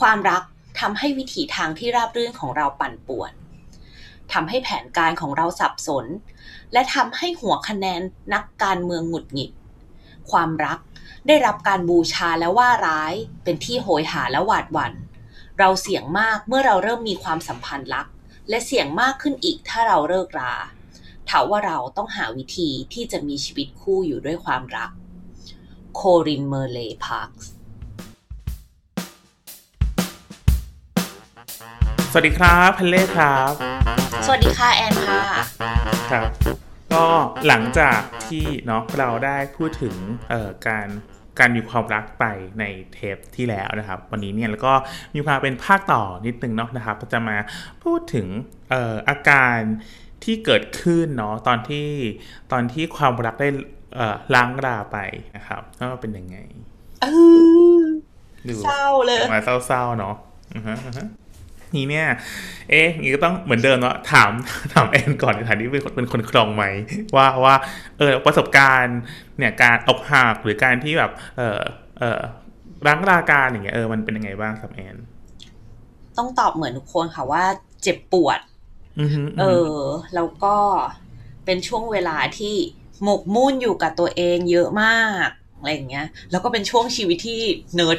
ความรักทำให้วิถีทางที่ราบรื่นของเราปั่นป่วนทำให้แผนการของเราสับสน และทำให้หัวคะแนนนักการเมืองหงุดหงิด ความรักได้รับการบูชาและว่าร้าย เป็นที่โหยหาและหวาดหวัน่น เราเสี่ยงมากเมื่อเราเริ่มมีความสัมพันธ์รัก และเสี่ยงมากขึ้นอีกถ้าเราเลิกราถาว่าเราต้องหาวิธีที่จะมีชีวิตคู่อยู่ด้วยความรัก โครินเมอร์เลย์พาร์คส วัสดีครับพันเล่ครับ สวัสดีค่ะแอนค่ะ ครับ ก็หลังจากที่เนาะเราได้พูดถึงเอ่อการการมีความรักไปในเทปที่แล้วนะครับ วันนี้เนี่ยแล้วก็มีความเป็นภาคต่อนิดนึงเนาะนะครับจะมาพูดถึงเอ่ออาการที่เกิดขึ้นเนาะตอนที่ตอนที่ความรักได้ล้างราไปนะครับว่าเป็นยังไงเศร้าเลยมาเศร้าๆเนาะ นี่เนี่ย เอ๊ะนี่ก็ต้องเหมือนเดิมเนาะถามถามแอนก่อนในฐานที่เป็นคนเป็นคนครองไหมว่าว่าเออประสบการณ์เนี่ยการอกหักหรือการที่แบบ เออเออรังราการอย่างเงี้ยเออมันเป็นยังไงบ้างสำหรับแอนต้องตอบเหมือนทุกคนค่ะว่าเจ็บปวดเออ แล้วก็เป็นช่วงเวลาที่หมกมุ่นอยู่กับตัวเองเยอะมากอะไรอย่างเงี้ย แล้วก็เป็นช่วงชีวิตที่เนิร์ด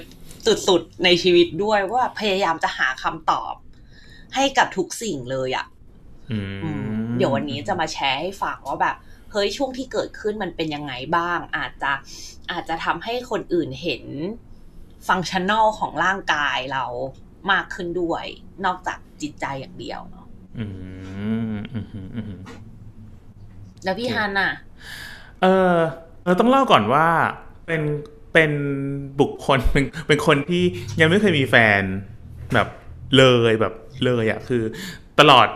สุดๆในชีวิตด้วยว่าพยายามจะหาคำตอบ ให้กับทุกสิ่งเลยอะ่ะเดี๋ยววันนี้จะมาแชร์ให้ฟังว่าแบบเฮ้ยช่วงที่เกิดขึ้นมันเป็นยังไงบ้าง อาจจะอาจจะทำให้คนอื่นเห็นfunctional ของร่างกายเรามากขึ้นด้วย นอกจากจิตใจอย่างเดียวเนาะอืมแล้วพี่ฮันอะ เออเออต้องเล่าก่อนว่าเป็นเป็นบุคคลเป็นเป็นคนที่ยังไม่เคยมีแฟนแบบ เลยแบบเลยอะคือ ตลอด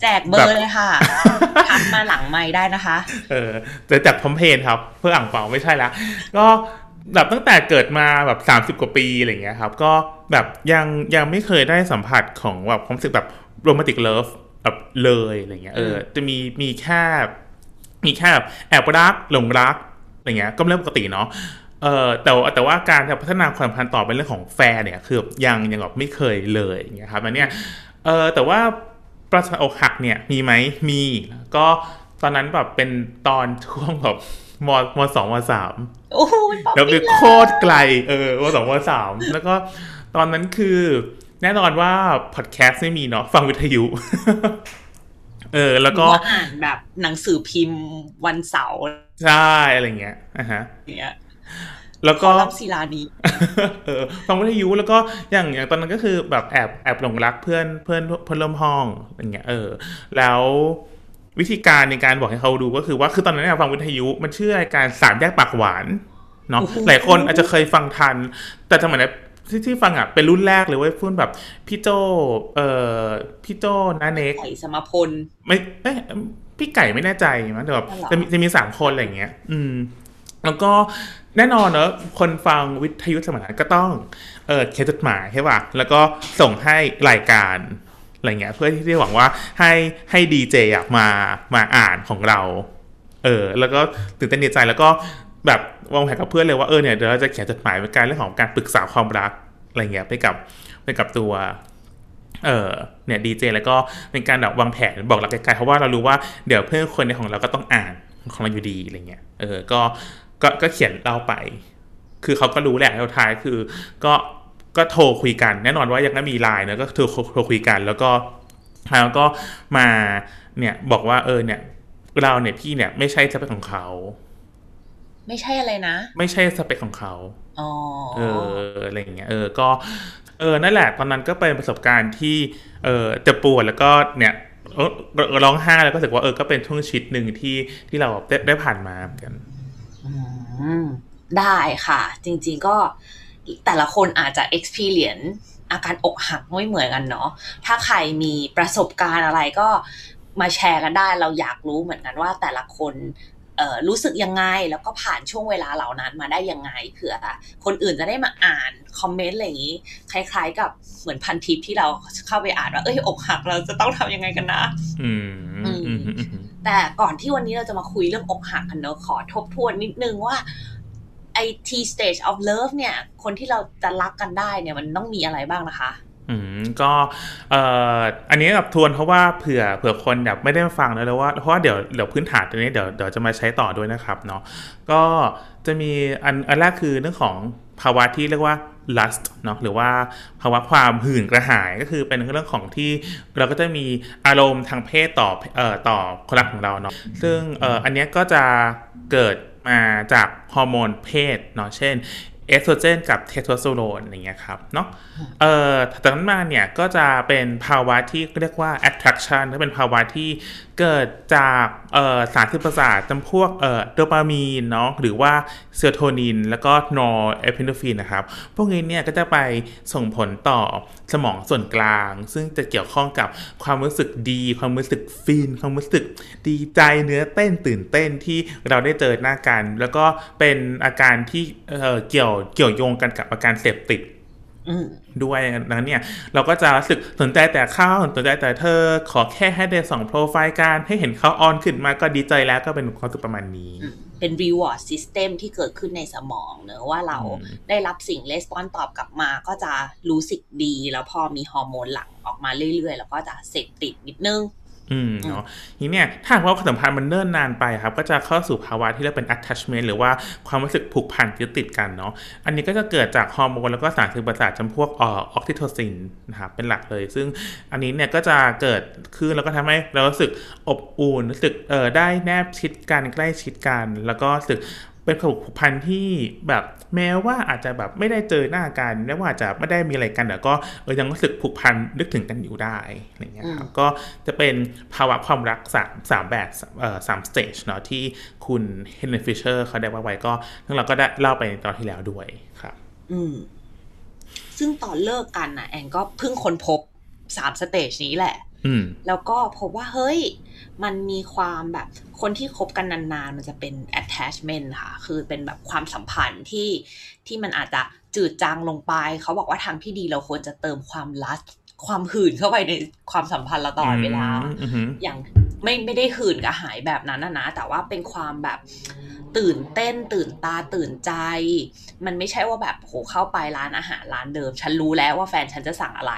แจกเบอร์เลยค่ะทักมาหลังไมค์ได้นะคะ เออจะแจกพร้อมเพย์ครับ เพื่ออ่างเปล่าไม่ใช่ละก็แบบตั้งแต่เกิดมาแบบสามสิบกว่าปีอะไรเงี้ยครับ ก็แบบยังยังไม่เคยได้สัมผัสของแบบความรู้สึกแบบโรแมนติกเลิฟแบบเลยอะไรเงี้ยเออ จะมีมีแค่มีแค่แบบแอบรักหลงรักอะไรเงี้ยก็เริ่มปกติเนาะ เออแต่แต่ว่าการพัฒนาความสัมพันธ์ต่อเป็นเรื่องของแฟนเนี่ยคือยังยังแบบไม่เคยเลยอย่างเงี้ยครับอันเนี้ยเออแต่ว่าประสบอกหักเนี่ยมีไหมมีก็ตอนนั้นแบบเป็นตอนช่วงแบบมมสองมสามแล้วคือโคตรไกลเออมสองมสามแล้วก็ตอนนั้นคือแน่นอนว่าพอดแคสต์ไม่มีเนาะฟังวิทยุ เออ แล้วก็อ่านแบบหนังสือพิมพ์วันเสาร์ใช่อะไรเงี้ยอะฮะเงี้ย แล้วก็รับศิลาดีเออฟังวิทยุแล้วก็อย่างอย่างตอนนั้นก็คือแบบแอบแอบหลงรักเพื่อนเพื่อนเพื่อนร่วมห้องอย่างเงี้ยเออ แล้ววิธีการในการบอกให้เขาดูก็คือว่าคือตอนนั้นเนี่ยฟังวิทยุมันชื่อรายการสามแยกปากหวานเนาะหลายคนอาจจะเคยฟังทัน แต่สมัยนั้นที่ที่ฟังอะเป็นรุ่นแรกเลยเว้ยพุ่นแบบพี่โจเอ่อพี่โจนาเน็กไก่สมพลไม่เอ้พี่ไก่ไม่แน่ใจมั้งแต่แบบจะมีจะมีสามคนอะไรอย่างเงี้ย อืม แล้วก็แน่นอนเนอะคนฟังวิทยุสมัยนั้นก็ต้องเออเขียนจดหมายใช่ป่ะแล้วก็ส่งให้รายการอะไรเงี้ยเพื่อที่จะหวังว่าให้ให้ดีเจอะมามาอ่านของเรา เออ แล้วก็ตื่นเต้นดีใจแล้วก็แบบวางแผนกับเพื่อนเลยว่าเออเนี่ยเดี๋ยวเราจะเขียนจดหมายเป็นการเรื่องของการปรึกษาความรักอะไรเงี้ยไปกับไปกับตัว เออเนี่ยดีเจแล้วก็เป็นการแบบวางแผนบอกเราไกลๆเพราะว่าเรารู้ว่าเดี๋ยวเพื่อนคนในของเราก็ต้องอ่านของเราอยู่ดีอะไรเงี้ยเออก็ ก็ก็เขียนเล่าไป คือเขาก็รู้แหละแล้วท้ายคือ ก็ก็โทรคุยกัน แน่นอนว่ายังไม่มีไลน์นะก็โทรโทรคุยกันแล้วก็แล้วก็มาเนี่ยบอกว่าเออเนี่ย เราเนี่ยพี่เนี่ยไม่ใช่สเปคของเขา ไม่ใช่อะไรนะ ไม่ใช่สเปคของเขาเอออะไรอย่างเงี้ยเออก็เออนั่นแหละตอนนั้นก็เป็นประสบการณ์ที่เออจะปวดแล้วก็เนี่ยร้องไห้แล้วก็รู้สึกว่าเออก็เป็นช่วงชิดหนึ่งที่ที่เราได้ได้ผ่านมาเหมือนกัน ได้ค่ะ จริงๆก็แต่ละคนอาจจะ experience อาการอกหักไม่เหมือนกันเนาะถ้าใครมีประสบการณ์อะไรก็มาแชร์กันได้ เราอยากรู้เหมือนกันว่าแต่ละคนรู้สึกยังไง แล้วก็ผ่านช่วงเวลาเหล่านั้นมาได้ยังไงเผื่อคนอื่นจะได้มาอ่านคอมเมนต์อะไรอย่างนี้ คล้าย ๆ กับเหมือนพันทิปที่เราเข้าไปอ่านว่าเอ้ยอกหักเราจะต้องทำยังไงกันนะ แต่ก่อนที่วันนี้เราจะมาคุยเรื่องอกหักกันเนอะขอทบทวนนิดนึงว่าไอ T stage of love เนี่ย คนที่เราจะรักกันได้เนี่ยมันต้องมีอะไรบ้างนะคะ อืมก็เอ่ออันนี้กับทวนเพราะว่าเผื่อเผื่อคนแบบไม่ได้ฟังแล้วว่าเพราะว่าเดี๋ยวเดี๋ยวพื้นฐานตรงนี้เดี๋ยวเดี๋ยวจะมาใช้ต่อด้วยนะครับเนาะก็จะมีอันอันแรกคือเรื่องของภาวะที่เรียกว่า lust เนาะหรือว่าภาวะความหื่นกระหายก็คือเป็นเรื่องของที่เราก็จะมีอารมณ์ทางเพศต่อเอ่อต่อคนรักของเราเนาะซึ่งเอ่ออันนี้ก็จะเกิดมาจากฮอร์โมนเพศเนาะเช่น เอสโตรเจนกับเทสโทสเตอโรนอย่างเงี้ยครับเนาะเอ่อจากนั้นมาเนี่ยก็จะเป็นภาวะที่เรียกว่า attraction ก็เป็นภาวะที่ เกิดจากสารสื่อประสาทจำพวกโดปามีนเนาะหรือว่าเซโรโทนิน แล้วก็นอร์เอพิโนฟินนะครับ พวกนี้เนี่ยก็จะไปส่งผลต่อสมองส่วนกลาง ซึ่งจะเกี่ยวข้องกับความรู้สึกดี ความรู้สึกฟิน ความรู้สึกดีใจเนื้อเต้นตื่นเต้นที่เราได้เจอหน้ากัน แล้วก็เป็นอาการที่เกี่ยวเกี่ยวโยงกันกับอาการเสพติด ด้วยนั้นเนี่ย เราก็จะรู้สึกสนใจแต่เขาสนใจแต่เธอขอแค่ให้ได้สองโปรไฟล์การให้เห็นเขาออนขึ้นมาก็ดีใจแล้วก็เป็นความสุขประมาณนี้ เป็น reward system ที่เกิดขึ้นในสมองเนอะว่าเราได้รับสิ่งレスปอนตอบกลับมาก็จะรู้สึกดี แล้วพอมีฮอร์โมนหลั่งออกมาเรื่อยๆ แล้วก็จะเสพติดนิดนึง อืมเนาะทีเนี่ยถ้าว่าความสัมพันธ์มันเนิ่นนานไปครับ ก็จะเข้าสู่ภาวะที่เรียกเป็น attachment หรือว่าความรู้สึกผูกพันยึดติดกันเนาะอันนี้ก็จะเกิดจากฮอร์โมนแล้วก็สารสื่อประสาทจำพวกออกซิโทซินนะครับเป็นหลักเลย ซึ่งอันนี้เนี่ยก็จะเกิดขึ้นแล้วก็ทำให้เรารู้สึกอบอุ่นรู้สึกเออได้แนบชิดกันใกล้ชิดกัน แล้วก็รู้สึก เป็นความผูกพันที่แบบแม้ว่าอาจจะแบบไม่ได้เจอหน้ากันแม้ว่าจะไม่ได้มีอะไรกันแต่ก็เออยังรู้สึกผูกพันนึกถึงกันอยู่ได้อะไรเงี้ยครับก็จะเป็นภาวะความรักสามสามแบบเอ่อสาม stage เนาะที่คุณเฮเลนฟิชเชอร์เขาได้ว่าไว้ก็ทั้งเราก็ได้เล่าไปในตอนที่แล้วด้วยครับ อืม ซึ่งตอนเลิกกันนะแอนก็เพิ่งค้นพบสาม stage นี้แหละแล้วก็พบว่าเฮ้ย มันมีความแบบคนที่คบกันนานๆ มันจะเป็น attachment ค่ะ คือเป็นแบบความสัมพันธ์ที่ที่มันอาจจะจืดจางลงไป เขาบอกว่าทางที่ดีเราควรจะเติมความรักความหื่นเข้าไปในความสัมพันธ์เราตลอดเวลา อย่าง ไม่ไม่ได้หื่นกับหายแบบนั้นนะนะ แต่ว่าเป็นความแบบตื่นเต้นตื่นตาตื่นใจ มันไม่ใช่ว่าแบบโหเข้าไปร้านอาหารร้านเดิม ฉันรู้แล้วว่าแฟนฉันจะสั่งอะไร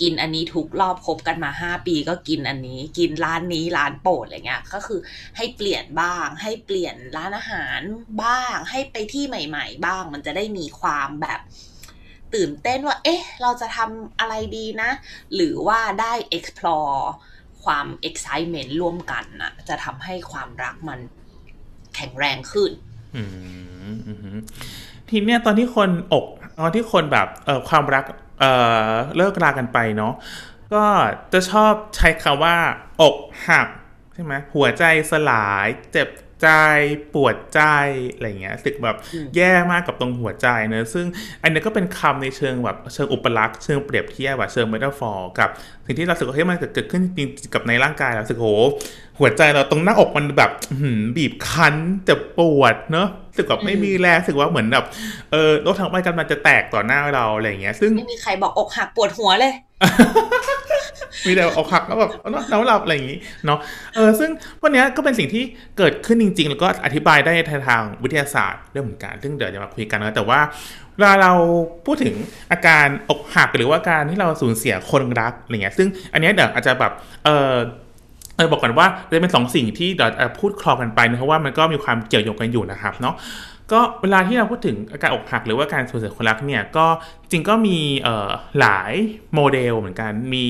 กินอันนี้ทุกรอบคบกันมาห้าปีก็กินอันนี้ กินร้านนี้ร้านโปรดอะไรเงี้ย ก็คือให้เปลี่ยนบ้าง ให้เปลี่ยนร้านอาหารบ้าง ให้ไปที่ใหม่ ๆ บ้าง มันจะได้มีความแบบตื่นเต้นว่า เอ๊ะ เราจะทำอะไรดีนะ หรือว่าได้ explore ความ excitement ร่วมกันนะจะทำให้ความรักมันแข็งแรงขึ้นทีเนี้ยตอนที่คนอกตอนที่คนแบบเออความรักเออเลิกรากันไปเนาะก็จะชอบใช้คำว่า อกหักใช่ไหมหัวใจสลายเจ็บ ใจปวดใจอะไรเงี้ยสึกแบบแย่มากกับตรงหัวใจเนอะซึ่งอันนี้ก็เป็นคำในเชิงแบบเชิงอุปลักษณ์เชิงเปรียบเทียบแบบเชิงเมตาฟอร์กับสิ่งที่เราสึกว่าเฮ้ยมันเกิดขึ้นจริงกับในร่างกายเราสึกโหหัวใจเราตรงหน้าอกมันแบบบีบคั้นจะปวดเนอะสึกแบบไม่มีแรงสึกว่าเหมือนแบบเออรถทางไปกำลังจะแตกต่อหน้าเราอะไรเงี้ย ซึ่งไม่มีใครบอกอกหักปวดหัวเลย มีแต่อกหักแล้วแบบน้ำหลับอะไรอย่างนี้เนาะเออซึ่งวันนี้ก็เป็นสิ่งที่เกิดขึ้นจริง ๆ แล้วก็อธิบายได้ทางวิทยาศาสตร์เรื่องเหมือนกันซึ่งเดี๋ยวจะมาคุยกันนะแต่ว่าเวลาเราพูดถึงอาการอกหักหรือว่าการที่เราสูญเสียคนรักอะไรเงี้ยซึ่งอันนี้เดี๋ยวอาจจะแบบเออเออบอกก่อนว่าจะเป็นสองสิ่งที่เดี๋ยวพูดคลอกันไปนะเพราะว่ามันก็มีความเกี่ยวโยงกันอยู่นะครับเนาะ ก็เวลาที่เราพูดถึงอาการอกหักหรือว่าการสูญเสียคนรักเนี่ยก็จริงก็มีหลายโมเดลเหมือนกันมี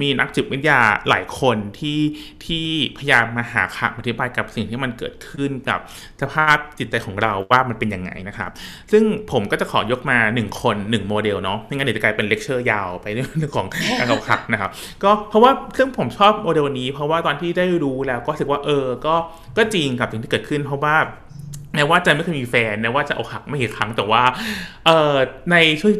มีนักจิตวิทยาหลายคนที่ที่พยายามมาหาคำอธิบายกับสิ่งที่มันเกิดขึ้นกับสภาพจิตใจของเราว่ามันเป็นยังไงนะครับ ซึ่งผมก็จะขอยกมา 1 คน 1 โมเดลเนาะไม่งั้นเดี๋ยวจะกลายเป็นเลคเชอร์ยาวไปเรื่องของการอกหักนะครับ ก็เพราะว่าซึ่งผมชอบโมเดลนี้ เพราะว่าตอนที่ได้รู้แล้วก็รู้สึกว่าเออก็ก็จริงกับสิ่งที่เกิดขึ้น เพราะว่า แม้ว่าจะไม่เคยมีแฟนแม้ว่าจะอกหักไม่กี่ครั้งแต่ว่าเอ่อในช่วง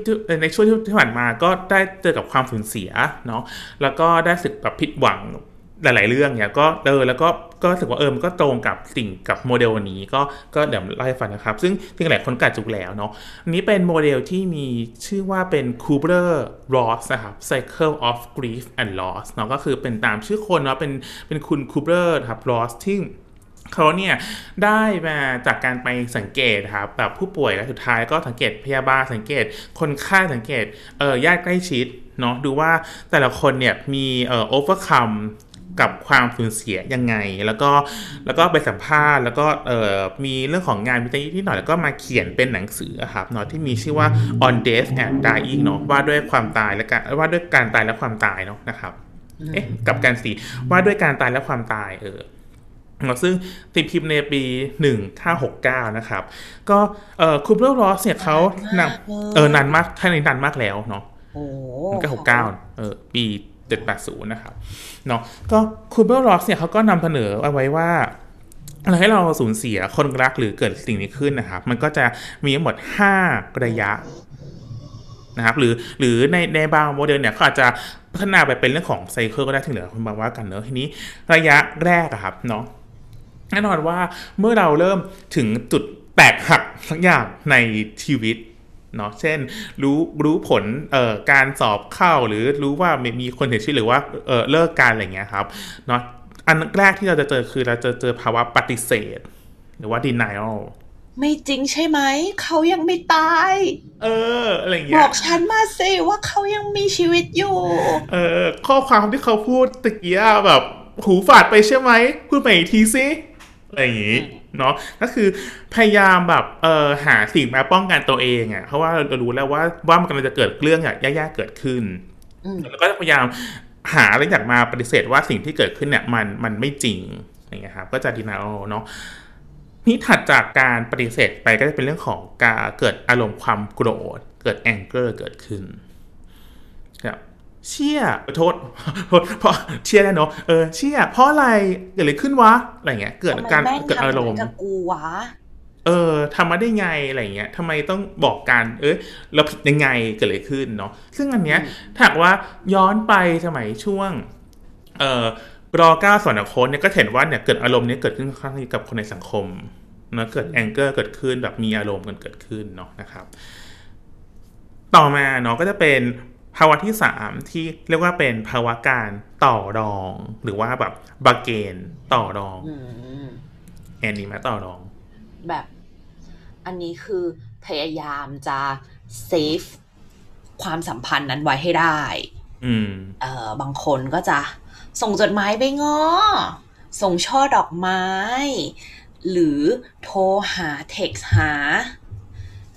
ในช่วงที่ผ่านมาก็ได้เจอกับความสูญเสียเนาะแล้วก็รู้สึกแบบผิดหวังหลาย ๆ เรื่องเนี่ยก็เออแล้วก็ก็รู้สึกว่าเออมันก็ตรงกับสิ่งกับโมเดลนี้ก็ก็เดี๋ยวเล่าให้ฟังนะครับ ซึ่งที่หลายคนรู้จักแล้วเนาะอันนี้เป็นโมเดลที่มีชื่อว่าเป็น Kubler-Ross นะครับ Cycle of Grief and Loss เนาะก็คือเป็นตามชื่อคนเนาะเป็นเป็นคุณ Kubler ครับ Ross ที่ เขาเนี่ยได้มาจากการไปสังเกตครับแบบผู้ป่วยและสุดท้ายก็สังเกตพยาบาลสังเกต คนไข้สังเกตเออญาติใกล้ชิดเนาะดูว่าแต่ละคนเนี่ยมีเอ่อโอเวอร์คัมกับความสูญเสียยังไง แล้วก็แล้วก็ไปสัมภาษณ์แล้วก็เอ่อมีเรื่องของงานวิจัยนิดหน่อยแล้วก็มาเขียนเป็นหนังสือครับเนาะที่มีชื่อว่า on death and dying เนาะว่าด้วยความตายและการว่าด้วยการตายและความตายเนาะนะครับเอ๊ะกับการสีว่าด้วยการตายและความตายเออ ซึ่งตีพิมพ์ในปี 1569 นะครับ ก็เอ่อคูเปอร์รอสเนี่ยเขานำเออนานมากท่านนี้นานมากแล้วเนาะโอ้ก็หกเก้าเออปีเจ็ดแปดศูนย์นะครับเนาะก็คูเปอร์รอสเนี่ยเขาก็นำเสนอเอาไว้ว่าเราให้เราสูญเสียคนรักหรือเกิดสิ่งนี้ขึ้นนะครับ มันก็จะมีทั้งหมดห้าระยะนะครับหรือหรือในในบางโมเดลเนี่ยเขาอาจจะพัฒนาไปเป็นเรื่องของไซเคิลก็ได้ถึงเหลือคุณบอกว่ากันเนอะทีนี้ระยะแรกอะครับเนาะ แน่นอนว่าเมื่อเราเริ่มถึงจุดแตกหักสักอย่างในชีวิตเนาะเช่นรู้รู้ผลเอ่อการสอบเข้าหรือรู้ว่ามีคนเสียชีวิตหรือว่าเออเลิกการอะไรเงี้ยครับเนาะอันแรกที่เราจะเจอคือเราจะเจอภาวะปฏิเสธ หรือว่า denial ไม่จริงใช่ไหม เขายังไม่ตาย เอออะไรเงี้ยบอกฉันมาสิว่าเขายังมีชีวิตอยู่ เออ ข้อความที่เขาพูดตะกี้แบบหูฝาดไปใช่ไหมพูดใหม่อีกทีสิ อะไรอย่างงี้เนาะก็คือพยายามแบบเออหาสิ่งมาป้องกันตัวเองอะ่ะเพราะว่าเรารู้แล้วว่าว่ามันกำลังจะเกิดเรื่องอย่างแย่ๆเกิดขึ้นแล้วก็พยายามหาอะไรอย่างมาปฏิเสธว่าสิ่งที่เกิดขึ้นเนี่ยมันมันไม่จริงอย่างเงี้ยครับก็จะดีนาโอเนาะนี่ถัดจากการปฏิเสธไปก็จะเป็นเรื่องของการเกิดอารมณ์ความโกรธ เกิดแองเกอร์เกิดขึ้นครับ เชี่ยโทษโทษเพราะเชี่ยแน่เนาะเออเชี่ยเพราะอะไรเกิดอะไรขึ้นวะอะไรเงี้ย เกิดการเกิดอารมณ์กูวะเออทำมาได้ไงอะไรเงี้ยทำไมต้องบอกกัน เออเราผิดยังไงเกิดอะไรขึ้นเนาะซึ่งอันเนี้ยถ้าว่าย้อนไปสมัยช่วง เอ่อรอเก้าสวรรคตเนี่ยก็เห็นว่าเนี่ยเกิดอารมณ์นี้เกิดขึ้นครั้งนี้กับคนในสังคมนะเกิดแองเกอร์เกิดขึ้นแบบมีอารมณ์กันเกิดขึ้นเนาะนะครับ ต่อมาเนาะก็จะเป็น ภาวะที่สามที่เรียกว่าเป็นภาวะการต่อรอง หรือว่าแบบบาเกนต่อรองแอนนี่มาต่อรอง แบบ อันนี้คือพยายามจะเซฟความสัมพันธ์นั้นไว้ให้ได้ อืม เอ่อบางคนก็จะส่งจดหมายไปง้อ ส่งช่อดอกไม้ หรือโทรหาเท็กซ์หา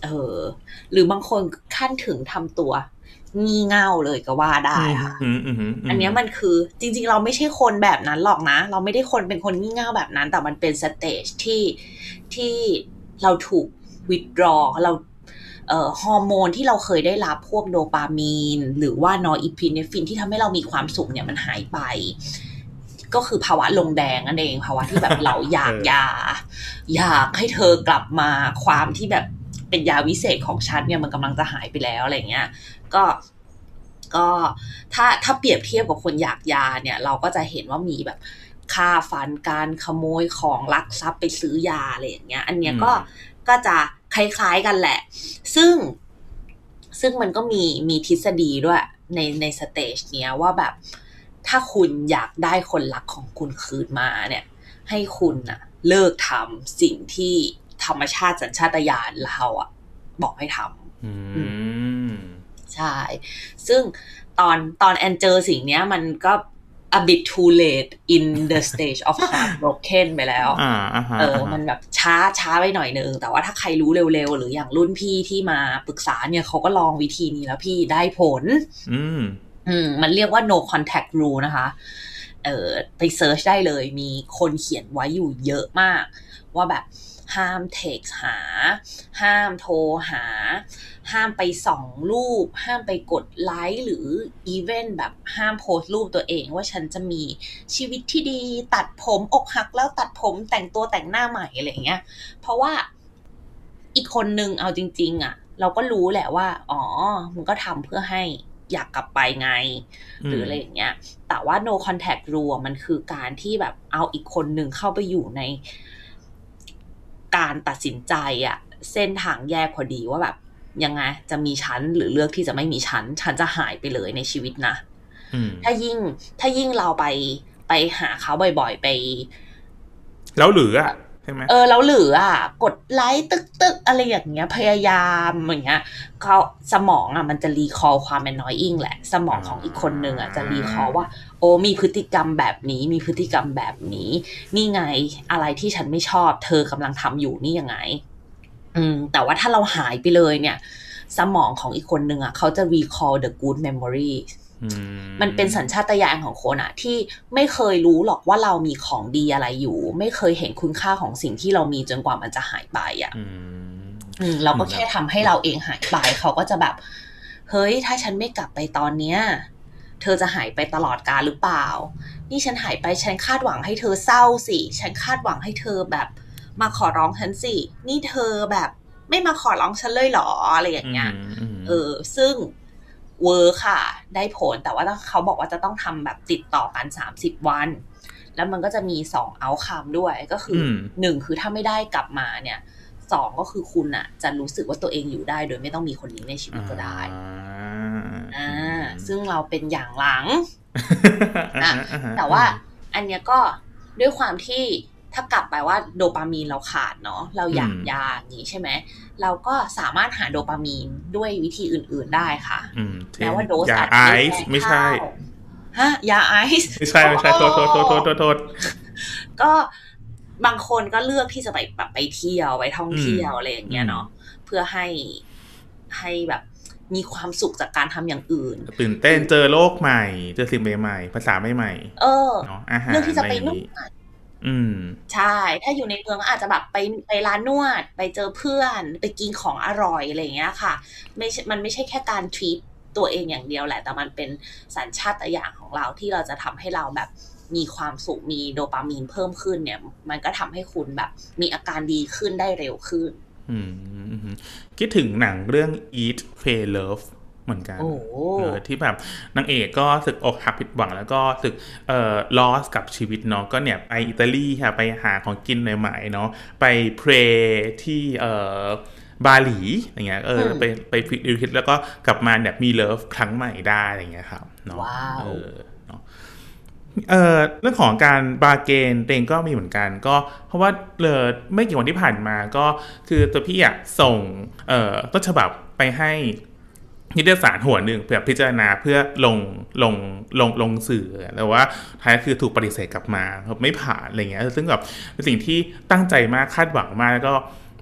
เออ หรือบางคนขั้นถึงทำตัว งี่เง่าเลยก็ว่าได้ค่ะอันนี้มันคือจริง ๆ เราไม่ใช่คนแบบนั้นหรอกนะ เราไม่ได้คนเป็นคนงี่เง่าแบบนั้น แต่มันเป็น stage ที่ที่เราถูก withdraw เราเอ่อฮอร์โมนที่เราเคยได้รับพวกโดปามีน หรือว่านอร์อิพิเนฟินที่ทำให้เรามีความสุขเนี่ยมันหายไป ก็คือภาวะลงแดงนั่นเองภาวะที่แบบเราอยากยา อยากให้เธอกลับมาความที่แบบเป็นยาวิเศษของฉันเนี่ยมันกำลังจะหายไปแล้วอะไรเงี้ย ก็ก็ถ้าถ้าเปรียบเทียบกับคนอยากยาเนี่ยเราก็จะเห็นว่ามีแบบค่าฟันการขโมยของลักทรัพย์ไปซื้อยาอะไรอย่างเงี้ย อันเนี้ยก็ก็จะคล้ายๆกันแหละ ซึ่งซึ่งมันก็มีมีทฤษฎีด้วยในใน stage เนี้ยว่าแบบถ้าคุณอยากได้คนรักของคุณคืนมาเนี่ย ให้คุณอะเลิกทำสิ่งที่ธรรมชาติสัญชาตญาณเราอะบอกให้ทำ ใช่ ซึ่งตอนตอนแอนเจอสิ่งเนี้ยมันก็ a bit too late in the stage of heartbroken ไปแล้ว เออ มันแบบช้าช้าไปหน่อยนึง แต่ว่าถ้าใครรู้เร็วๆ หรืออย่างรุ่นพี่ที่มาปรึกษาเนี่ยเขาก็ลองวิธีนี้แล้วพี่ได้ผล อืม อืม มันเรียกว่า no contact rule นะคะ เออไป search ได้เลย มีคนเขียนไว้อยู่เยอะมาก ว่าแบบ ห้ามเท็กหา ห้ามโทรหา ห้ามไปส่องรูป ห้ามไปกดไลค์หรืออีเวนต์แบบห้ามโพสต์รูปตัวเองว่าฉันจะมีชีวิตที่ดีตัดผมอกหักแล้วตัดผมแต่งตัวแต่งหน้าใหม่อะไรเงี้ย เพราะว่าอีกคนนึงเอาจริง ๆอะ เราก็รู้แหละว่า อ๋อ มันก็ทำเพื่อให้อยากกลับไปไง หรืออะไรอย่างเงี้ย แต่ว่า no contact rule มันคือการที่แบบเอาอีกคนหนึ่งเข้าไปอยู่ใน การตัดสินใจอะเส้นทางแยกพอดีว่าแบบยังไง จะมีชั้นหรือเลือกที่จะไม่มีชั้นฉันจะหายไปเลยในชีวิตนะถ้ายิ่งถ้ายิ่งเราไปไปหาเขาบ่อย ๆ ไป แล้วหรืออะใช่ไหมเออแล้วหรืออะ กดไลค์ตึกตึกอะไรอย่างเงี้ย พยายามอย่างเงี้ยเขาสมองอะมันจะรีคอร์ความเป็นน้อยอิงแหละ สมองของอีกคนนึงอะจะรีคอร์ว่า โอ้มีพฤติกรรมแบบนี้ มีพฤติกรรมแบบนี้ นี่ไงอะไรที่ฉันไม่ชอบ เธอกำลังทำอยู่นี่ยังไง อืม แต่ว่าถ้าเราหายไปเลยเนี่ย สมองของอีกคนนึงอะเขาจะ recall the good memory มันเป็นสัญชาตญาณของคนอะที่ไม่เคยรู้หรอกว่าเรามีของดีอะไรอยู่ ไม่เคยเห็นคุณค่าของสิ่งที่เรามีจนกว่ามันจะหายไปอะเราก็แค่ทำให้เราเองหายไปเขาก็จะแบบ เฮ้ย ถ้าฉันไม่กลับไปตอนเนี้ย เธอจะหายไปตลอดกาลหรือเปล่า นี่ฉันหายไปฉันคาดหวังให้เธอเศร้าสิฉันคาดหวังให้เธอแบบ มาขอร้องฉันสินี่เธอแบบ ไม่มาขอร้องฉันเลยหรออะไรอย่างเงี้ยเออ ซึ่ง เวอร์ค่ะ ได้ผลแต่ว่าเขาบอกว่าจะต้องทำแบบติดต่อกันสามสิบวัน แล้วมันก็จะมีสองเอาคัมด้วยก็คือหนึ่งคือถ้าไม่ได้กลับมาเนี่ยสองก็คือคุณอะจะรู้สึกว่าตัวเองอยู่ได้ โดยไม่ต้องมีคนนี้ในชีวิตก็ได้อ่าซึ่งเราเป็นอย่างหลังนะแต่ว่าอันเนี้ยก็ด้วยความที่ ถ้ากลับไปว่าโดปามีนเราขาดเนาะเราอยากยาอย่างนี้ใช่ไหมเราก็สามารถหาโดปามีนด้วยวิธีอื่น ๆได้ค่ะแม้ว่าโดสอาจจะไม่ใช่ฮะยาไอซ์ไม่ใช่ไม่ใช่โทษโทษโทษโทษโทษก็บางคนก็เลือกที่จะไปแบบไปเที่ยวไปท่องเที่ยวอะไรอย่างเงี้ยเนาะเพื่อให้ให้แบบมีความสุขจากการทำอย่างอื่น ตื่นเต้นเจอโลกใหม่ เจอสิ่งใหม่ๆภาษาใหม่ๆเออเนาะอาหารเลือกที่จะไปนู่น อืมใช่ ถ้าอยู่ในเมืองอาจจะแบบไปไปร้านนวด ไปเจอเพื่อน ไปกินของอร่อยอะไรอย่างเงี้ยค่ะ ไม่มันไม่ใช่แค่การทรีตตัวเองอย่างเดียวแหละ แต่มันเป็นสัญชาตญาณของเราที่เราจะทำให้เราแบบมีความสุขมีโดปามีนเพิ่มขึ้นเนี่ย มันก็ทำให้คุณแบบ มีอาการดีขึ้นได้เร็วขึ้น อืมคิดถึงหนังเรื่อง Eat Pray Love เหมือนกันเออที่แบบนางเอกก็สึกอกหักผิดหวัง แล้วก็สึกเอ่อลอสกับชีวิตเนาะก็เนี่ยไปอิตาลีค่ะไปหาของกินใหม่ๆเนาะไปเพลที่เอ่อบาหลีอย่างเงี้ยเออไปไปฟิตดิวทิตแล้วก็กลับมาเนี่ยมีเลิฟครั้งใหม่ได้อะไรเงี้ยครับเนาะเออเนาะเออเรื่องของการบาเกนเองก็มีเหมือนกันก็เพราะว่าเลยไม่กี่วันที่ผ่านมาก็คือตัวพี่อะส่งเอ่อต้นฉบับไปให้ นิตยสารหัวหนึ่งเพื่อพิจารณาเพื่อลงลงลงลงสื่อแต่ว่าท้ายคือถูกปฏิเสธกลับมาไม่ผ่านอะไรเงี้ยซึ่งแบบเป็นสิ่งที่ตั้งใจมากคาดหวังมากแล้วก็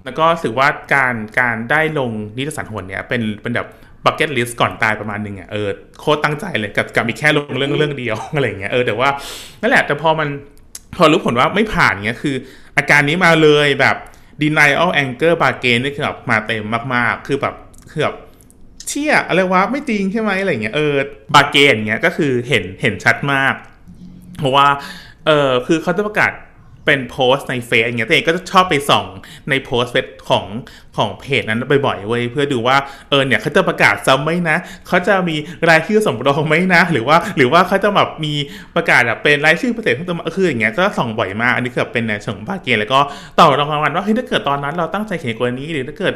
แล้วก็สึกว่าการการได้ลงนิตยสารหัวเนี้ยเป็นเป็นแบบ bucket list ก่อนตายประมาณหนึ่งอะเออโคตรตั้งใจเลยกับกับมีแค่ลงเรื่องเรื่องเดียวอะไรเงี้ยเออแต่ว่านั่นแหละแต่พอมันพอรู้ผลว่าไม่ผ่านเงี้ยคือ อาการนี้มาเลยแบบ denial anger bargain นี่คือแบบมาเต็มมากๆ คือแบบคือแบบ เชี่ยอะไรวะไม่จริงใช่ไหมอะไรเงี้ยเออบาเกนเงี้ยก็คือเห็นเห็นชัดมาก เพราะว่าเออคือเขาจะประกาศ เป็นโพสต์ในเฟซอย่างเงี้ยตัวเองก็จะชอบไปส่องในโพสต์เฟซของของเพจนั้นบ่อยๆเว้ยเพื่อดูว่าเออเนี่ยเขาจะประกาศซ้ำไหมนะเขาจะมีรายชื่อสมรองไหมนะ หรือว่าหรือว่าเขาจะแบบมีประกาศแบบเป็นรายชื่อพิเศษเพิ่มเติมคืออย่างเงี้ยก็ส่องบ่อยมากอันนี้คือเป็นในเชิงบาเกนแล้วก็ต่อรางวัลว่าเฮ้ยถ้าเกิดตอนนั้นเราตั้งใจเขียนกว่านี้หรือถ้าเกิด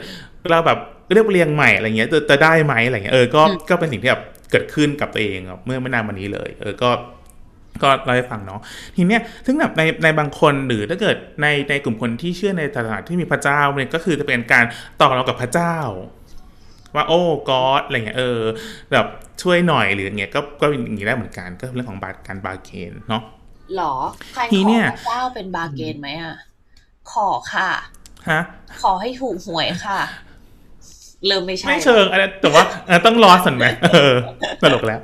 เราแบบเรียบเรียงใหม่อะไรเงี้ยจะจะได้ไหมอะไรเงี้ยเออก็ก็เป็นสิ่งที่แบบเกิดขึ้นกับตัวเองเมื่อไม่นานมานี้เลย เออก็ ก็เล่าให้ฟังเนาะทีเนี้ยซึ่งแบบในในบางคนหรือถ้าเกิดในในกลุ่มคนที่เชื่อในศาสนาที่มีพระเจ้าเนี่ยก็คือจะเป็นการต่อเรากับพระเจ้า ว่าโอ้กอดอะไรเงี้ยเออแบบช่วยหน่อยหรือเงี้ยก็ก็อย่างนี้ได้เหมือนกันก็เรื่องของบาการบาเกนเนาะหรอใครขอพระเจ้าเป็นบาเกนไหมอะขอค่ะฮะขอให้ถูกหวยค่ะเริ่มไม่ใช่ไม่เชิงอะไรแต่ว่าต้องรอสันไหมเออตลกแล้ว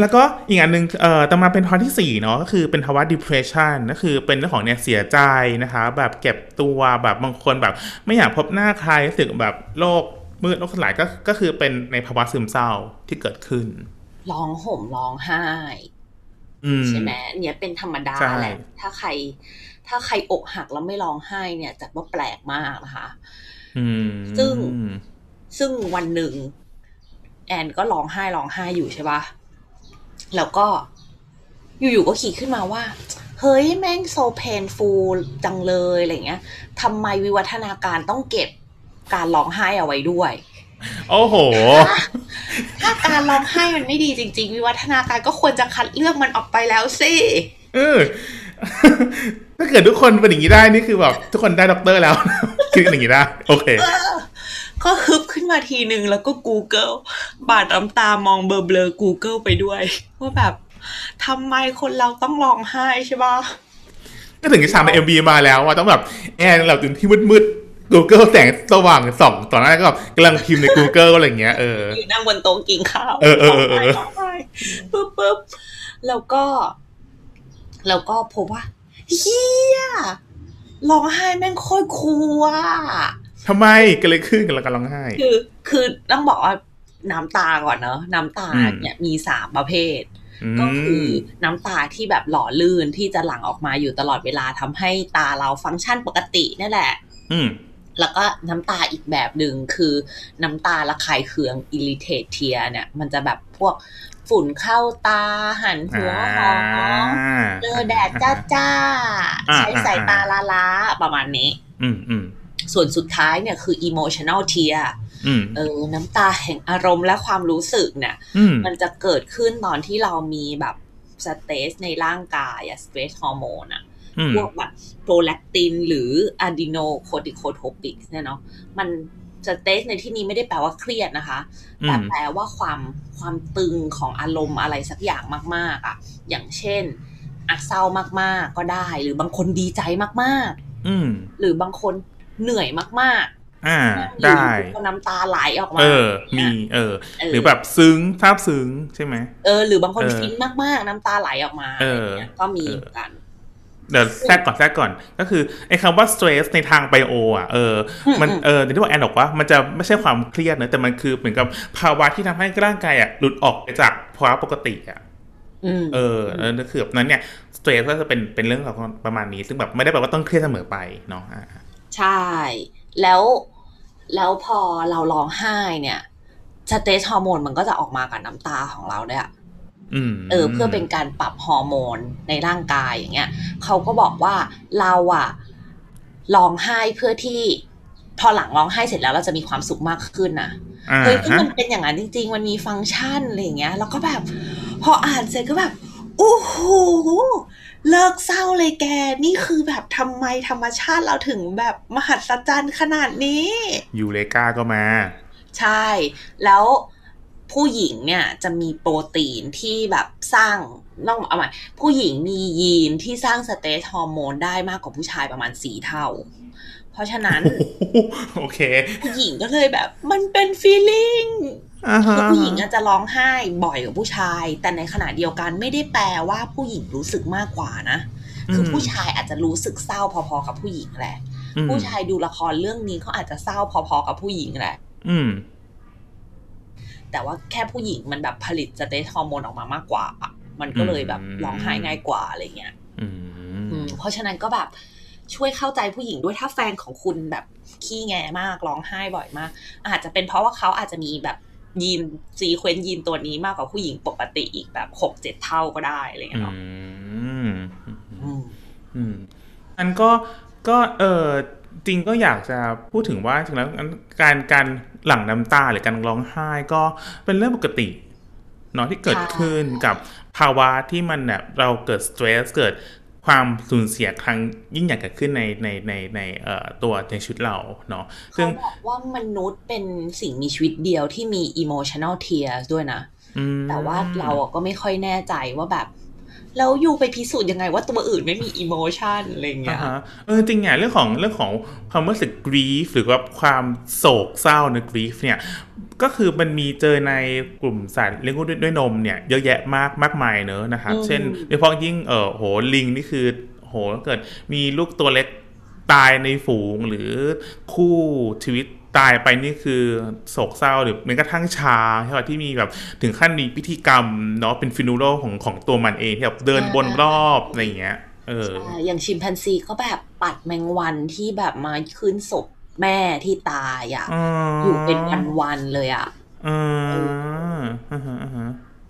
แล้วก็อีกอันหนึ่งเอ่อต่อมาเป็นภาวะที่4เนาะก็คือเป็นภาวะ depression ก็คือเป็นเรื่องของเนี่ยเสียใจนะคะ แบบเก็บตัวแบบบางคนแบบ ไม่อยากพบหน้าใครรู้สึกแบบโรคมืดโรคสลายก็ก็คือเป็นในภาวะซึมเศร้าที่เกิดขึ้นร้องห่มร้องไห้ใช่ไหมเนี่ยเป็นธรรมดาแหละถ้าใคร ถ้าใครอกหักแล้วไม่ร้องไห้เนี่ยจัดว่าแปลกมากนะคะซึ่งซึ่งวันหนึ่งแอนก็ร้องไห้ร้องไห้อยู่ใช่ปะ แล้วก็อยู่ๆก็ขี่ขึ้นมาว่า เฮ้ยแม่งโซเพนฟูลจังเลยอะไรเงี้ยทำไมวิวัฒนาการต้องเก็บการร้องไห้เอาไว้ด้วย โอ้โห ถ้าการร้องไห้มันไม่ดีจริง ๆ วิวัฒนาการก็ควรจะคัดเลือกมันออกไปแล้วสิเออถ้าเกิดทุกคนเป็นอย่างนี้ได้นี่คือแบบทุกคนได้ด็อกเตอร์แล้วคิดอย่างนี้ได้ โอเค ก็ฮึบขึ้นมาทีหนึ่งแล้วก็ Google บาดน้ำตามองเบลอเบลอ Google ไปด้วยว่าแบบทำไมคนเราต้องร้องไห้ใช่ปะก็ถึงจะทำในเอ็มบีมาแล้วว่าต้องแบบแอนเราตื่นที่มืดมืด Google แสงสว่างส่องตอนนั้นก็แบบกำลังพิมพ์ใน Google อะไรเงี้ยเอออยู่นั่งบนโต๊ะกินข้าวเออเออเออปึ๊บปึ๊บแล้วก็แล้วก็พบว่าเฮียร้องไห้แม่งโคตรคูอะทำไมกันเลยขึ้นกันแล้วกันร้องไห้ คือ คือต้องบอกว่า น้ำตาก่อนเนาะน้ำตาเนี่ยมีสามประเภท ก็คือน้ำตาที่แบบหล่อลื่นที่จะหลั่งออกมาอยู่ตลอดเวลาทำให้ตาเราฟังก์ชันปกตินี่แหละอืแล้วก็น้ำตาอีกแบบหนึ่งคือน้ำตาระคายเคือง irritant tear เนี่ย มันจะแบบพวกฝุ่นเข้าตาหันหัวหอมเจอแดดจ้าจ้าใช้สายตาล้าล้าประมาณนี้อืมอืมส่วนสุดท้ายเนี่ยคือ emotional tear เออน้ำตาแห่งอารมณ์และความรู้สึกเนี่ยมันจะเกิดขึ้นตอนที่เรามีแบบ stress ในร่างกายอะ stress hormone อะพวกแบบ prolactin หรือ adrenocorticotropic เนี่ยเนาะมัน stress ในที่นี้ไม่ได้แปลว่าเครียดนะคะ แต่แปลว่าความความตึงของอารมณ์อะไรสักอย่างมาก ๆอะ อย่างเช่นอะเศร้ามากๆก็ได้ หรือบางคนดีใจมากๆหรือบางคนเหนื่อยมากๆ อ่า ได้น้ำตาไหลออกมา เออ มี เออ หรือแบบซึ้งซาบซึ้งใช่ไหมเออ หรือบางคนฟินมากๆ น้ำตาไหลออกมา เออ ก็มีกันเดี๋ยวแทรกก่อนแทรกก่อน ก็คือไอ้คำว่า stress ในทางไบโออะเออมันเออที่บอกแอนบอกว่ามันจะไม่ใช่ความเครียดนะแต่มันคือเหมือนกับภาวะที่ทำให้ร่างกายอะหลุดออกไปจากภาวะปกติอะเออเออคือแบบนั้นเนี่ย stress ก็จะเป็นเป็นเรื่องของประมาณนี้ ซึ่งแบบไม่ได้แปลว่าต้องเครียดเสมอไปเนาะใช่ แล้ว แล้วพอเราร้องไห้เนี่ยสเตสฮอร์โมนมันก็จะออกมากับน้ำตาของเราเนี่ยเออ เพื่อเป็นการปรับฮอร์โมนในร่างกายอย่างเงี้ยเขาก็บอกว่าเราอะร้องไห้เพื่อที่ พอหลังร้องไห้เสร็จแล้วเราจะมีความสุขมากขึ้นนะเฮ้ยมันเป็นอย่างนั้นจริง ๆ มันมีฟังก์ชันอะไรเงี้ย แล้วก็แบบ พออ่านเสร็จก็แบบโอ้โห เลิกเศร้าเลยแก นี่คือแบบทำไมธรรมชาติเราถึงแบบมหัศจรรย์ขนาดนี้ eureka ก็มา ใช่ แล้วผู้หญิงเนี่ยจะมีโปรตีนที่แบบสร้างต้องเอาใหม่ผู้หญิงมียีนที่สร้าง stress hormone ได้มากกว่าผู้ชายประมาณสี่เท่า เพราะฉะนั้น โอเค ผู้หญิงก็เลยแบบ มันเป็น feelingคือ ผู้หญิงอาจจะร้องไห้บ่อยกว่าผู้ชาย แต่ในขณะเดียวกันไม่ได้แปลว่าผู้หญิงรู้สึกมากกว่านะคือผู้ชายอาจจะรู้สึกเศร้าพอๆกับผู้หญิงแหละ ผู้ชายดูละครเรื่องนี้เขาอาจจะเศร้าพอๆกับผู้หญิงแหละ อืมแต่ว่าแค่ผู้หญิงมันแบบผลิตสเตทฮอร์โมนออกมามากกว่า มันก็เลยแบบร้องไห้ง่ายกว่าอะไรเงี้ยเพราะฉะนั้นก็แบบช่วยเข้าใจผู้หญิงด้วยถ้าแฟนของคุณแบบขี้แงมากร้องไห้บ่อยมาก อาจจะเป็นเพราะว่าเขาอาจจะมีแบบ ยีนซีเควนต์ยีนตัวนี้มากกว่าผู้หญิงปกติอีกแบบหกเจ็ดเท่าก็ได้อะไรเงี้ยเนาะอืมอันก็ก็เออจริงก็อยากจะพูดถึงว่าถึงแล้วการการหลั่งน้ำตาหรือการร้องไห้ก็เป็นเรื่องปกติเนาะที่เกิดขึ้นกับภาวะที่มันแบบเราเกิดสเตรสเกิด ความสูญเสียครั้งยิ่งใหญ่เกิดขึ้นในในในในเอ่อตัวในชีวิตเราเนาะเขาบอกว่ามนุษย์เป็นสิ่งมีชีวิตเดียวที่มี emotional tears ด้วยนะ แต่ว่าเราก็ไม่ค่อยแน่ใจว่าแบบ แล้วอยู่ไปพิสูจน์ยังไงว่าตัวอื่นไม่มี e motion อะไรเงี้ยเออจริงไงเรื่องของเรื่องของความรู้สึก grief หรือว่าความโศกเศร้าใน grief เนี่ยก็คือมันมีเจอในกลุ่มสัตว์เลี้ยงลูกด้วยนมเนี่ยเยอะแยะมากมากมายเนอะนะครับเช่นโดยเฉพาะยิ่งเออโหลิงนี่คือโหเกิดมีลูกตัวเล็กตายในฝูงหรือคู่ชีวิต ตายไปนี่คือโศกเศร้าหรือแม้กระทั่งชาใช่ไหมที่มีแบบถึงขั้นมีพิธีกรรมเนาะเป็นฟินูโรของของตัวมันเองที่แบบเดินบนรอบอะไรอย่างเงี้ยเอออย่างชิมแปนซีก็แบบปัดแมงวันที่แบบมาขึ้นศพแม่ที่ตายอะอยู่เป็นวันๆเลยอะเออ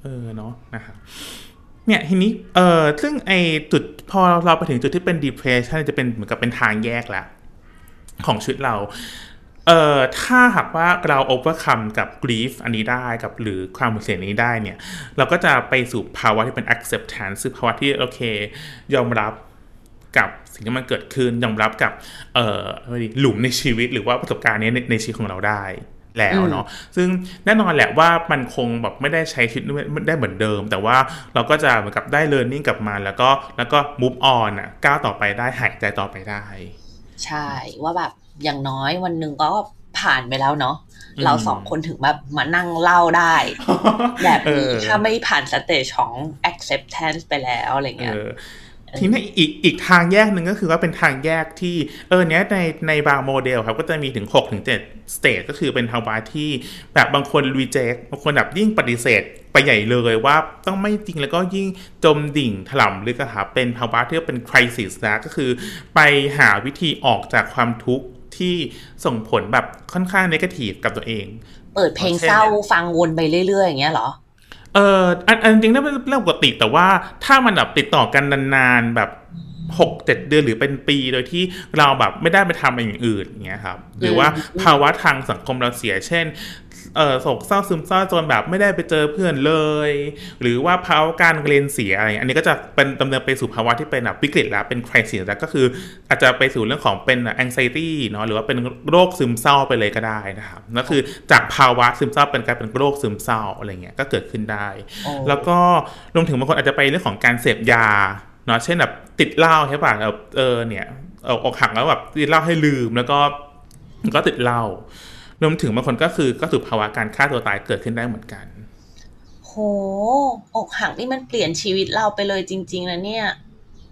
เออเนาะนะครับเนี่ยทีนี้เออซึ่งไอจุดพอเราไปถึงจุดที่เป็น depression จะเป็นเหมือนกับเป็นทางแยกละของชีวิตเรา เอ่อถ้าหากว่าเรา overcome กับ grief อันนี้ได้กับหรือความเสียนี้ได้เนี่ย เราก็จะไปสู่ภาวะที่เป็น acceptance คือภาวะที่โอเค ยอมรับกับสิ่งที่มันเกิดขึ้นยอมรับกับเอ่อหลุมในชีวิตหรือว่าประสบการณ์นี้ในในชีวิตของเราได้แล้วเนาะซึ่งแน่นอนแหละว่ามันคงแบบไม่ได้ใช้ชีวิตได้เหมือนเดิม แต่ว่าเราก็จะเหมือนกับได้เรียนรู้กลับมาแล้วก็แล้วก็ move on อะก้าวต่อไปได้หายใจต่อไปได้ ใช่ว่าแบบ อย่างน้อยวันหนึ่งก็ผ่านไปแล้วเนาะเราสองคนถึงแบบมานั่งเล่าได้ แบบนี้ถ้าไม่ผ่านสเตจของ acceptance ไปแล้วอะไรเงี้ยทีนี้อีกอีกทางแยกหนึ่งก็คือว่าเป็นทางแยกที่เออเนี้ยในในบางโมเดลครับก็จะมีถึง6ถึง7 stage ก็คือเป็นภาวะที่แบบบางคน reject บางคนแบบยิ่งปฏิเสธไปใหญ่เลยว่าต้องไม่จริงแล้วก็ยิ่งจมดิ่งถล่มลึกครับเป็นภาวะที่เป็น crisis นะก็คือไปหาวิธีออกจากความทุกข์ ที่ส่งผลแบบค่อนข้าง negative กับตัวเอง เปิดเพลงเศร้าฟังวนไปเรื่อยๆ อย่างเงี้ยเหรอเอออันอันจริงๆนั่นเป็นเรื่องปกติแต่ว่าถ้ามันแบบติดต่อกันนานๆแบบหกเจ็ดเดือนหรือเป็นปีโดยที่เราแบบไม่ได้ไปทำอย่างอื่นอย่างเงี้ยครับ หรือว่าภาวะทางสังคมเราเสียเช่น เออโศกเศร้าซึมเศร้าจนแบบไม่ได้ไปเจอเพื่อนเลย หรือว่าภาวะการเรียนเสียอะไรอันนี้ก็จะเป็นดำเนินไปสู่ภาวะที่เป็นแบบวิกฤตแล้วเป็นคริสิสแล้วก็คืออาจจะไปสู่เรื่องของเป็น anxiety เนาะหรือว่าเป็นโรคซึมเศร้าไปเลยก็ได้นะครับนั่นคือจากภาวะซึมเศร้าเป็นกลายเป็นโรคซึมเศร้าอะไรเงี้ยก็เกิดขึ้นได้ แล้วก็รวมถึงบางคนอาจจะไปเรื่องของการเสพยาเนาะเช่นแบบติดเหล้าใช่ป่ะเออเนี่ยอกหักแล้วแบบติดเหล้าให้ลืมแล้วก็ก็ติดเหล้า รวมถึงบางคนก็คือก็ถูกภาวะการฆ่าตัวตายเกิดขึ้นได้เหมือนกัน โห อกหักนี่มันเปลี่ยนชีวิตเราไปเลยจริงๆนะเนี่ย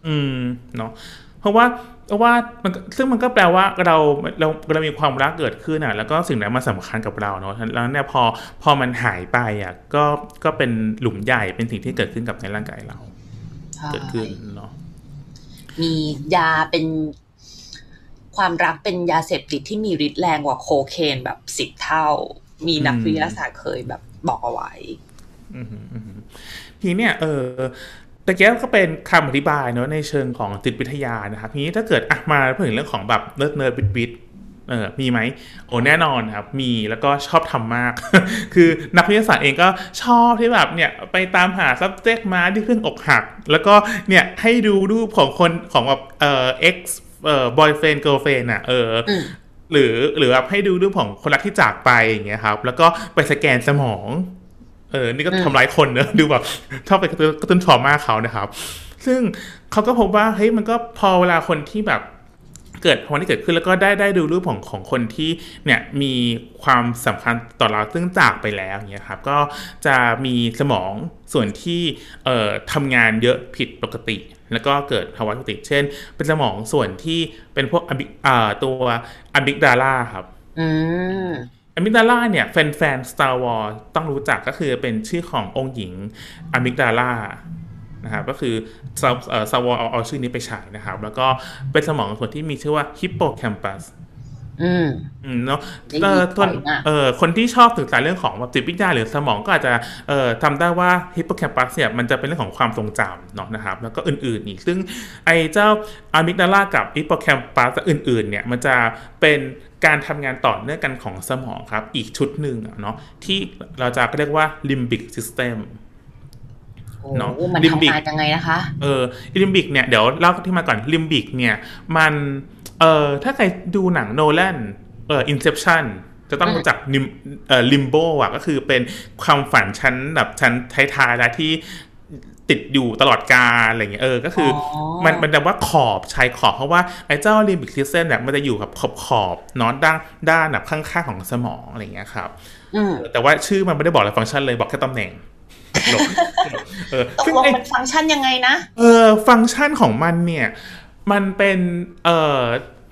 อืม เนาะเพราะว่าเพราะว่ามันซึ่งมันก็แปลว่าเราเราเรามีความรักเกิดขึ้นอะ แล้วก็สิ่งนั้นมาสำคัญกับเราเนาะแล้วเนี่ยพอพอมันหายไปอะก็ก็เป็นหลุมใหญ่เป็นสิ่งที่เกิดขึ้นกับในร่างกายเรา เกิดขึ้นเนาะมียาเป็น ความรักเป็นยาเสพติดที่มีฤทธิ์แรงกว่าโคเคนแบบสิบเท่า มีนักวิทยาศาสตร์เคยแบบบอกเอาไว้ทีเนี้ยเออแต่แก้ก็เป็นคำอธิบายเนาะในเชิงของจิตวิทยานะครับทีนี้ถ้าเกิดอะมาพูดถึงเรื่องของแบบ nerd nerd บิดบิดเออมีไหมโอ้แน่นอนครับ มีแล้วก็ชอบทำมาก คือนักวิทยาศาสตร์เองก็ชอบที่แบบเนี่ยไปตามหา subject มาที่เพิ่งอกหัก แล้วก็เนี่ยให้ดูรูปของคนของแบบเอ่อ ex เอ่อ boyfriend girlfriend อะเออหรือหรือแบบให้ดูเรื่องของคนรักที่จากไปอย่างเงี้ยครับ แล้วก็ไปสแกนสมอง เออ นี่ก็ทำร้ายคนเนอะดูแบบชอบไปกระตุ้นทรมานเขานะครับ ซึ่งเขาก็พบว่าเฮ้ยมันก็พอเวลาคนที่แบบเกิดวันที่เกิดขึ้นแล้วก็ได้ได้ดูรูปของของคนที่เนี่ยมีความสำคัญต่อเราซึ่งจากไปแล้วเงี้ยครับก็จะมีสมองส่วนที่เอ่อทำงานเยอะผิดปกติ แล้วก็เกิดภาวะปกติเช่น เป็นสมองส่วนที่เป็นพวกอบิอ่าตัวอะมิกดาลาครับอะมิกดาลาเนี่ยแฟนๆ Star Wars ต้องรู้จักก็คือเป็นชื่อขององค์หญิงamygdala นะครับก็คือซาวซาวเอาเอาชื่อนี้ไปฉายนะครับ แล้วก็เป็นสมองส่วนที่มีชื่อว่าฮิปโปแคมปัส อืมเนาะเออคนเออคนที่ชอบศึกษาเรื่องของจิตวิทยาหรือสมองก็อาจจะเอ่อจำได้ว่าฮิปโปแคมปัสเนี่ยมันจะเป็นเรื่องของความทรงจำเนาะนะครับ แล้วก็อื่นๆอีกซึ่งไอ้เจ้า amygdala กับฮิปโปแคมปัสอื่นๆ เนี่ยมันจะเป็นการทำงานต่อเนื่องกันของสมองครับ อีกชุดหนึ่งเนาะที่เราจะเรียกว่า limbic systemเนาะมันทำงานยังไงนะคะ เออลิมบิกเนี่ยเดี๋ยวเล่าที่มาก่อนลิมบิกเนี่ยมัน เอ่อถ้าใครดูหนังโนแลนเอ่อ Inception จะต้องรู้จัก lim เอ่อ limbo อะก็คือเป็นความฝันชั้นแบบชั้นท้ายๆแล้วที่ติดอยู่ตลอดกาลอะไรเงี้ยเออก็คือมันมันแปลว่าขอบชายขอบเพราะว่าไอ้เจ้า limbic system เนี่ยมันจะอยู่กับขอบขอบนอกด้านด้านแบบข้างๆของสมองอะไรเงี้ยครับแต่ว่าชื่อมันไม่ได้บอกอะไรฟังก์ชันเลยบอกแค่ตำแหน่งเออตกลงมันฟังก์ชันยังไงนะ เออ ฟังก์ชันของมันเนี่ย มันเป็น เอ่อ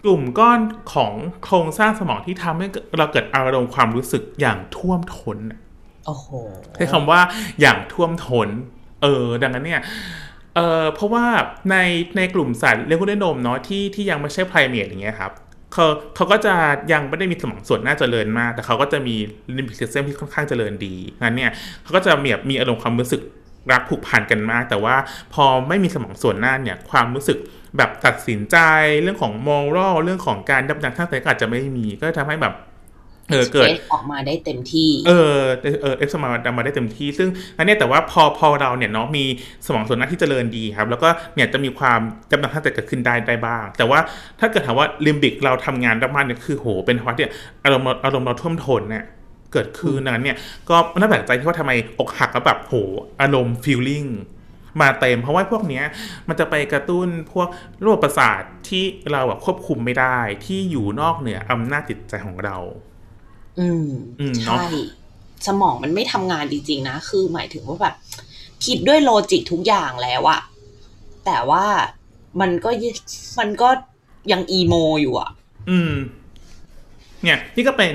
กลุ่มก้อนของโครงสร้างสมองที่ทำให้เราเกิดอารมณ์ความรู้สึกอย่างท่วมท้นโอ้โหใช้คำว่าอย่างท่วมท้น เออ ดังนั้นเนี่ย เออเพราะว่าในในกลุ่มสัตว์เลี้ยงลูกด้วยนมเนาะที่ที่ยังไม่ใช่ไพรเมียอย่างเงี้ยครับเขาเขาก็จะยังไม่ได้มีสมองส่วนหน้าเจริญมาก แต่เขาก็จะมี limbic system ที่ค่อนข้างเจริญดีงั้นเนี่ยเขาก็จะมีมีอารมณ์ความรู้สึก รักผูกพันกันมาก แต่ว่าพอไม่มีสมองส่วนหน้าเนี่ยความรู้สึกแบบตัดสินใจเรื่องของ moral เรื่องของการยับยั้งชั่งใจก็อาจจะไม่มีก็ทำให้แบบเออเกิดออกมาได้เต็มที่ เออเออเอ็กซ์มาดมาได้เต็มที่ ซึ่งอันนี้แต่ว่าพอพอเราเนี่ยเนาะมีสมองส่วนหน้าที่เจริญดีครับ แล้วก็เนี่ยจะมีความจำนวนท่าจะเกิดขึ้นได้ได้บ้าง แต่ว่าถ้าเกิดถามว่าลิมบิกเราทำงานด้านเนี่ยคือโหเป็นภาวะที่อารมณ์อารมณ์เราท่วมท้นเนี่ย เกิดขึ้นนั้นเนี่ย ก็น่าแปลกใจที่ว่าทำไมอกหักแล้วแบบโหอารมณ์ฟีลลิ่งมาเต็มเพราะว่าพวกเนี้ยมันจะไปกระตุ้นพวกโรคประสาทที่เราแบบควบคุมไม่ได้ที่อยู่นอกเหนืออำนาจจิตใจของเราอืมใช่สมองมันไม่ทำงานจริงๆนะ คือหมายถึงว่าแบบคิดด้วยโลจิกทุกอย่างแล้วอะแต่ว่ามันก็มันก็ยังอีโมอยู่อะอืม เนี่ยนี่ก็เป็น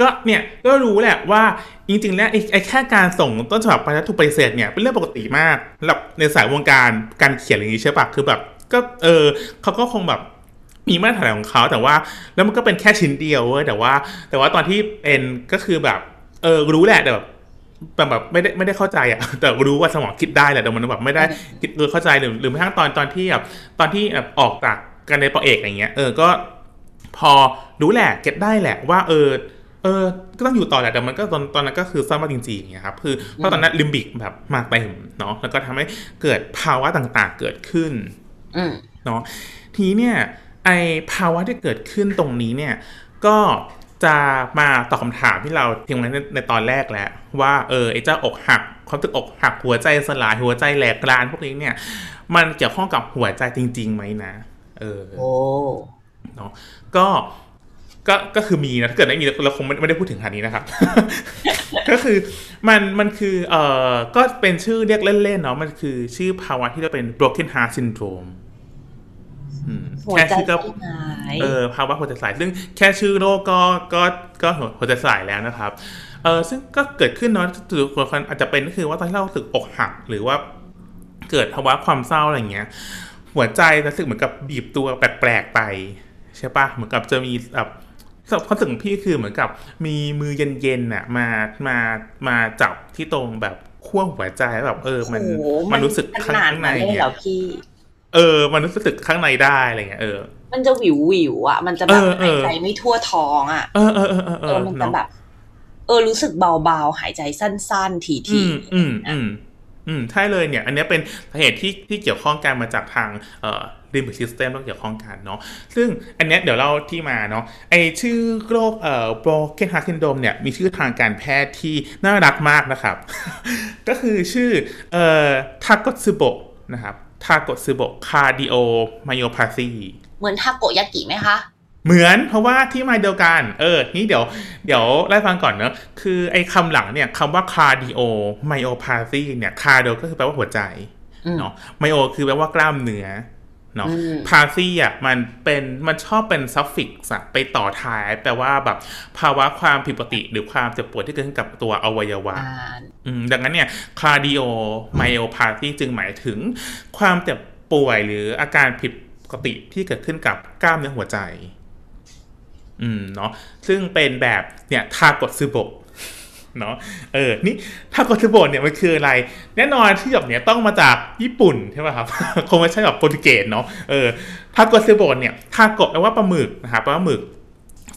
ก็เนี่ยก็รู้แหละว่าจริงๆแล้วไอ้แค่การส่งต้นฉบับไปแล้วถูกปฏิเสธเนี่ยเป็นเรื่องปกติมากสำหรับในสายวงการการเขียนอย่างนี้ใช่ปะคือแบบก็เออเขาก็คงแบบมีมาตรฐานของเขาแต่ว่าแล้วมันก็เป็นแค่ชิ้นเดียวเว้ยแต่ว่า แต่ว่าตอนที่เป็นก็คือแบบเออรู้แหละแต่แบบแบบแบบไม่ได้ไม่ได้เข้าใจอะแต่รู้ว่าสมองคิดได้แหละแต่มันแบบไม่ได้คิดเออเข้าใจหรือหรือแม้กระทั่งตอนตอนที่แบบตอนที่แบบออกจากกันในปอเอกอย่างเงี้ยเออก็ พอรู้แหละเก็ตได้แหละว่าเออเออก็ต้องอยู่ต่อแหละแต่มันก็ตอนตอนนั้นก็คือซ้ำมาจริงๆอย่างเงี้ยครับคือเพราะตอนนั้นลิมบิกแบบมาเต็มเนาะแล้วก็ทำให้เกิดภาวะต่างๆเกิดขึ้นเนาะทีเนี่ยไอภาวะที่เกิดขึ้นตรงนี้เนี่ย ก็จะมาตอบคาถามที่เราทิ้งไว้ในตอนแรกแล้วว่าเออไอ้เจ้าอกหักความตึกอกหักหัวใจสลายหัวใจแหลกกรานพวกนี้เนี่ย มันเกี่ยวข้องกับหัวใจจริงๆไหมนะเออโอ้เนาะ ก็ก็ก็คือมีนะถ้าเกิดไม่มีเราคงไม่ได้พูดถึงขนาดนี้นะครับ ก็คือมันมันคือเอ่อก็เป็นชื่อเรียกเล่นๆเนาะมันคือชื่อภาวะที่เราเป็น broken heart syndrome แค่ชื่อก็เออภาวะหัวใจสลายซึ่งแค่ชื่อโรคก็ก็ก็หัวใจสลายแล้วนะครับเออซึ่งก็เกิดขึ้นเนาะถือคนอาจจะเป็นก็คือว่าตอนที่เราสึกอกหัก หรือว่าเกิดภาวะความเศร้าอะไรเงี้ย หัวใจรู้สึกเหมือนกับบีบตัวแปลกๆไป ใช่ปะเหมือนกับจะมีแบบความสึกพี่คือเหมือนกับมีมือเย็นๆน่ะมามามาจับที่ตรงแบบขั้วหัวใจแบบเออ มันมันรู้สึกข้างในเนี่ยเออ มันรู้สึกข้างในได้อะไรเงี้ยเออ มันจะวิววิวอะ มันจะแบบหายใจไม่ทั่วท้องอะเออเออเออเออมันจะแบบเออรู้สึกเบาๆ หายใจสั้นๆ ทีๆอืมอืมอืมใช่เลยเนี่ย อันนี้เป็นสาเหตุที่ที่เกี่ยวข้องกันมาจากทางเอ่อ ริมซิสเต็มต้องเกี่ยวข้องกันเนาะซึ่งอันนี้เดี๋ยวเราที่มาเนาะไอชื่อโรคเอ่อ broken heart syndrome เนี่ยมีชื่อทางการแพทย์ที่น่ารักมากนะครับ ก็คือชื่อเอ่อทาโกะสึโบนะครับทาโกะสึโบ cardiomyopathyเหมือนทาโกยากิไหมคะเหมือนเพราะว่าที่มาเดียวกัน เออ นี่เดี๋ยว เดี๋ยวไล่ฟังก่อนเนอะคือไอ้คำหลังเนี่ยคำว่า cardiomyopathy เนี่ย cardio ก็คือแปลว่าหัวใจเนาะ myo คือแปลว่ากล้ามเนื้อ เนาะ pathy อะมันเป็นมันชอบเป็น suffix ไปต่อท้าย แปลว่าแบบภาวะความผิดปกติ หรือความเจ็บปวดที่เกิดขึ้นกับตัวอวัยวะดังนั้นเนี่ย cardiomyopathy จึงหมายถึงความเจ็บป่วยหรืออาการผิดปกติที่เกิดขึ้นกับกล้ามเนื้อหัวใจ อืมเนาะซึ่งเป็นแบบเนี่ยทาโกะสึโบ เนาะเออนี่ทาโกะสึโบเนี่ยมันคืออะไร แน่นอนที่แบบเนี้ยต้องมาจากญี่ปุ่นใช่ไหมครับคงไม่ใช่แบบโปรตุเกสเนาะเออทาโกซิโบเนี่ยทาโกแปลว่าปลาหมึกนะครับแปลว่าหมึก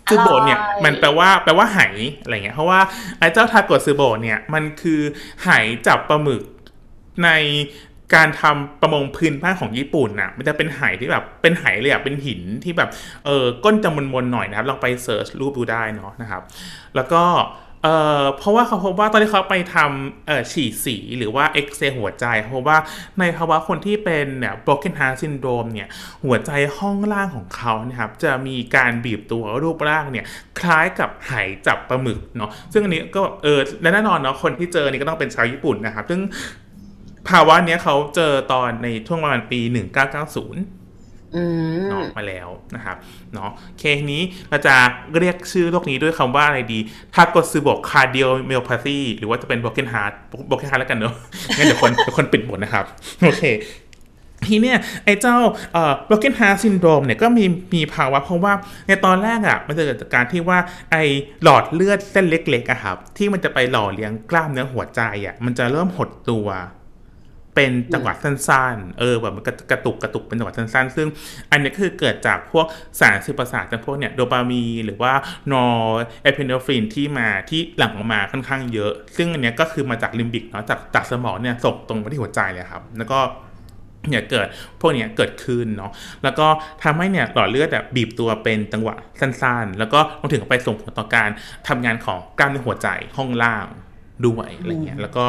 ซูโบเนี่ยมันแปลว่าแปลว่าไหอะไรเงี้ยเพราะว่าไอ้เจ้าทาโกซูโบเนี่ยมันคือไหจับปลาหมึกในการทำประมงพื้นบ้านของญี่ปุ่นน่ะ มันจะเป็นไหที่แบบเป็นไหเลยอะเป็นหินที่แบบเออก้นจะมนๆหน่อยนะครับลองไปเสิร์ชรูปดูได้เนาะนะครับ แล้วก็ เอ่อเพราะว่าเขาพบว่าตอนที่เขาไปทำเอ่อฉีดสีหรือว่าเอ็กซเรย์หัวใจเพราะว่าในภาวะคนที่เป็นเนี่ย broken heart syndrome เนี่ย หัวใจห้องล่างของเขานะครับจะมีการบีบตัวรูปร่างเนี่ย คล้ายกับไหจับปลาหมึกเนาะซึ่งอันนี้ก็เออและแน่นอนเนาะคนที่เจอนี่ก็ต้องเป็นชาวญี่ปุ่นนะครับ ซึ่งภาวะเนี้ยเขาเจอตอนในช่วงประมาณปี 1990 เนาะมาแล้วนะครับเนาะเคสนี้เราจะเรียกชื่อโรคนี้ด้วยคำว่าอะไรดีทาโกะสึโบ cardiomyopathy หรือว่าจะเป็น broken heart broken heart แล้วกันเนาะงั้นเดี๋ยวคนเดี๋ยวคนปิดหมดนะครับ โอเคทีเนี้ยไอ้เจ้าเอ่อ broken heart syndrome เนี่ยก็มีมีภาวะเพราะว่าในตอนแรกอะ่ะมันจะเกิดจากการที่ว่าไอ้หลอดเลือดเส้นเล็กๆอะครับที่มันจะไปหล่อเลี้ยงกล้ามเนื้อหัวใจอะ่ะมันจะเริ่มหดตัว เป็นจังหวะสั้นๆ เออแบบมันกระตุกกระตุกเป็นจังหวะสั้นๆ ซึ่งอันนี้คือเกิดจากพวกสารสื่อประสาทจากพวกเนี่ยโดปามีนหรือว่านอร์เอพิเนฟรินที่มาที่หลั่งออกมาค่อนข้างเยอะ ซึ่งอันนี้ก็คือมาจากลิมบิกเนาะจากจากสมองเนี่ยส่งตรงไปที่หัวใจเลยครับ แล้วก็เนี่ยเกิดพวกนี้เกิดขึ้นเนาะแล้วก็ทำให้เนี่ยหลอดเลือดแบบบีบตัวเป็นจังหวะสั้นๆ แล้วก็รวมถึงไปส่งผลต่อการทำงานของกล้ามเนื้อหัวใจห้องล่าง ด้วยอะไรเงี้ยแล้วก็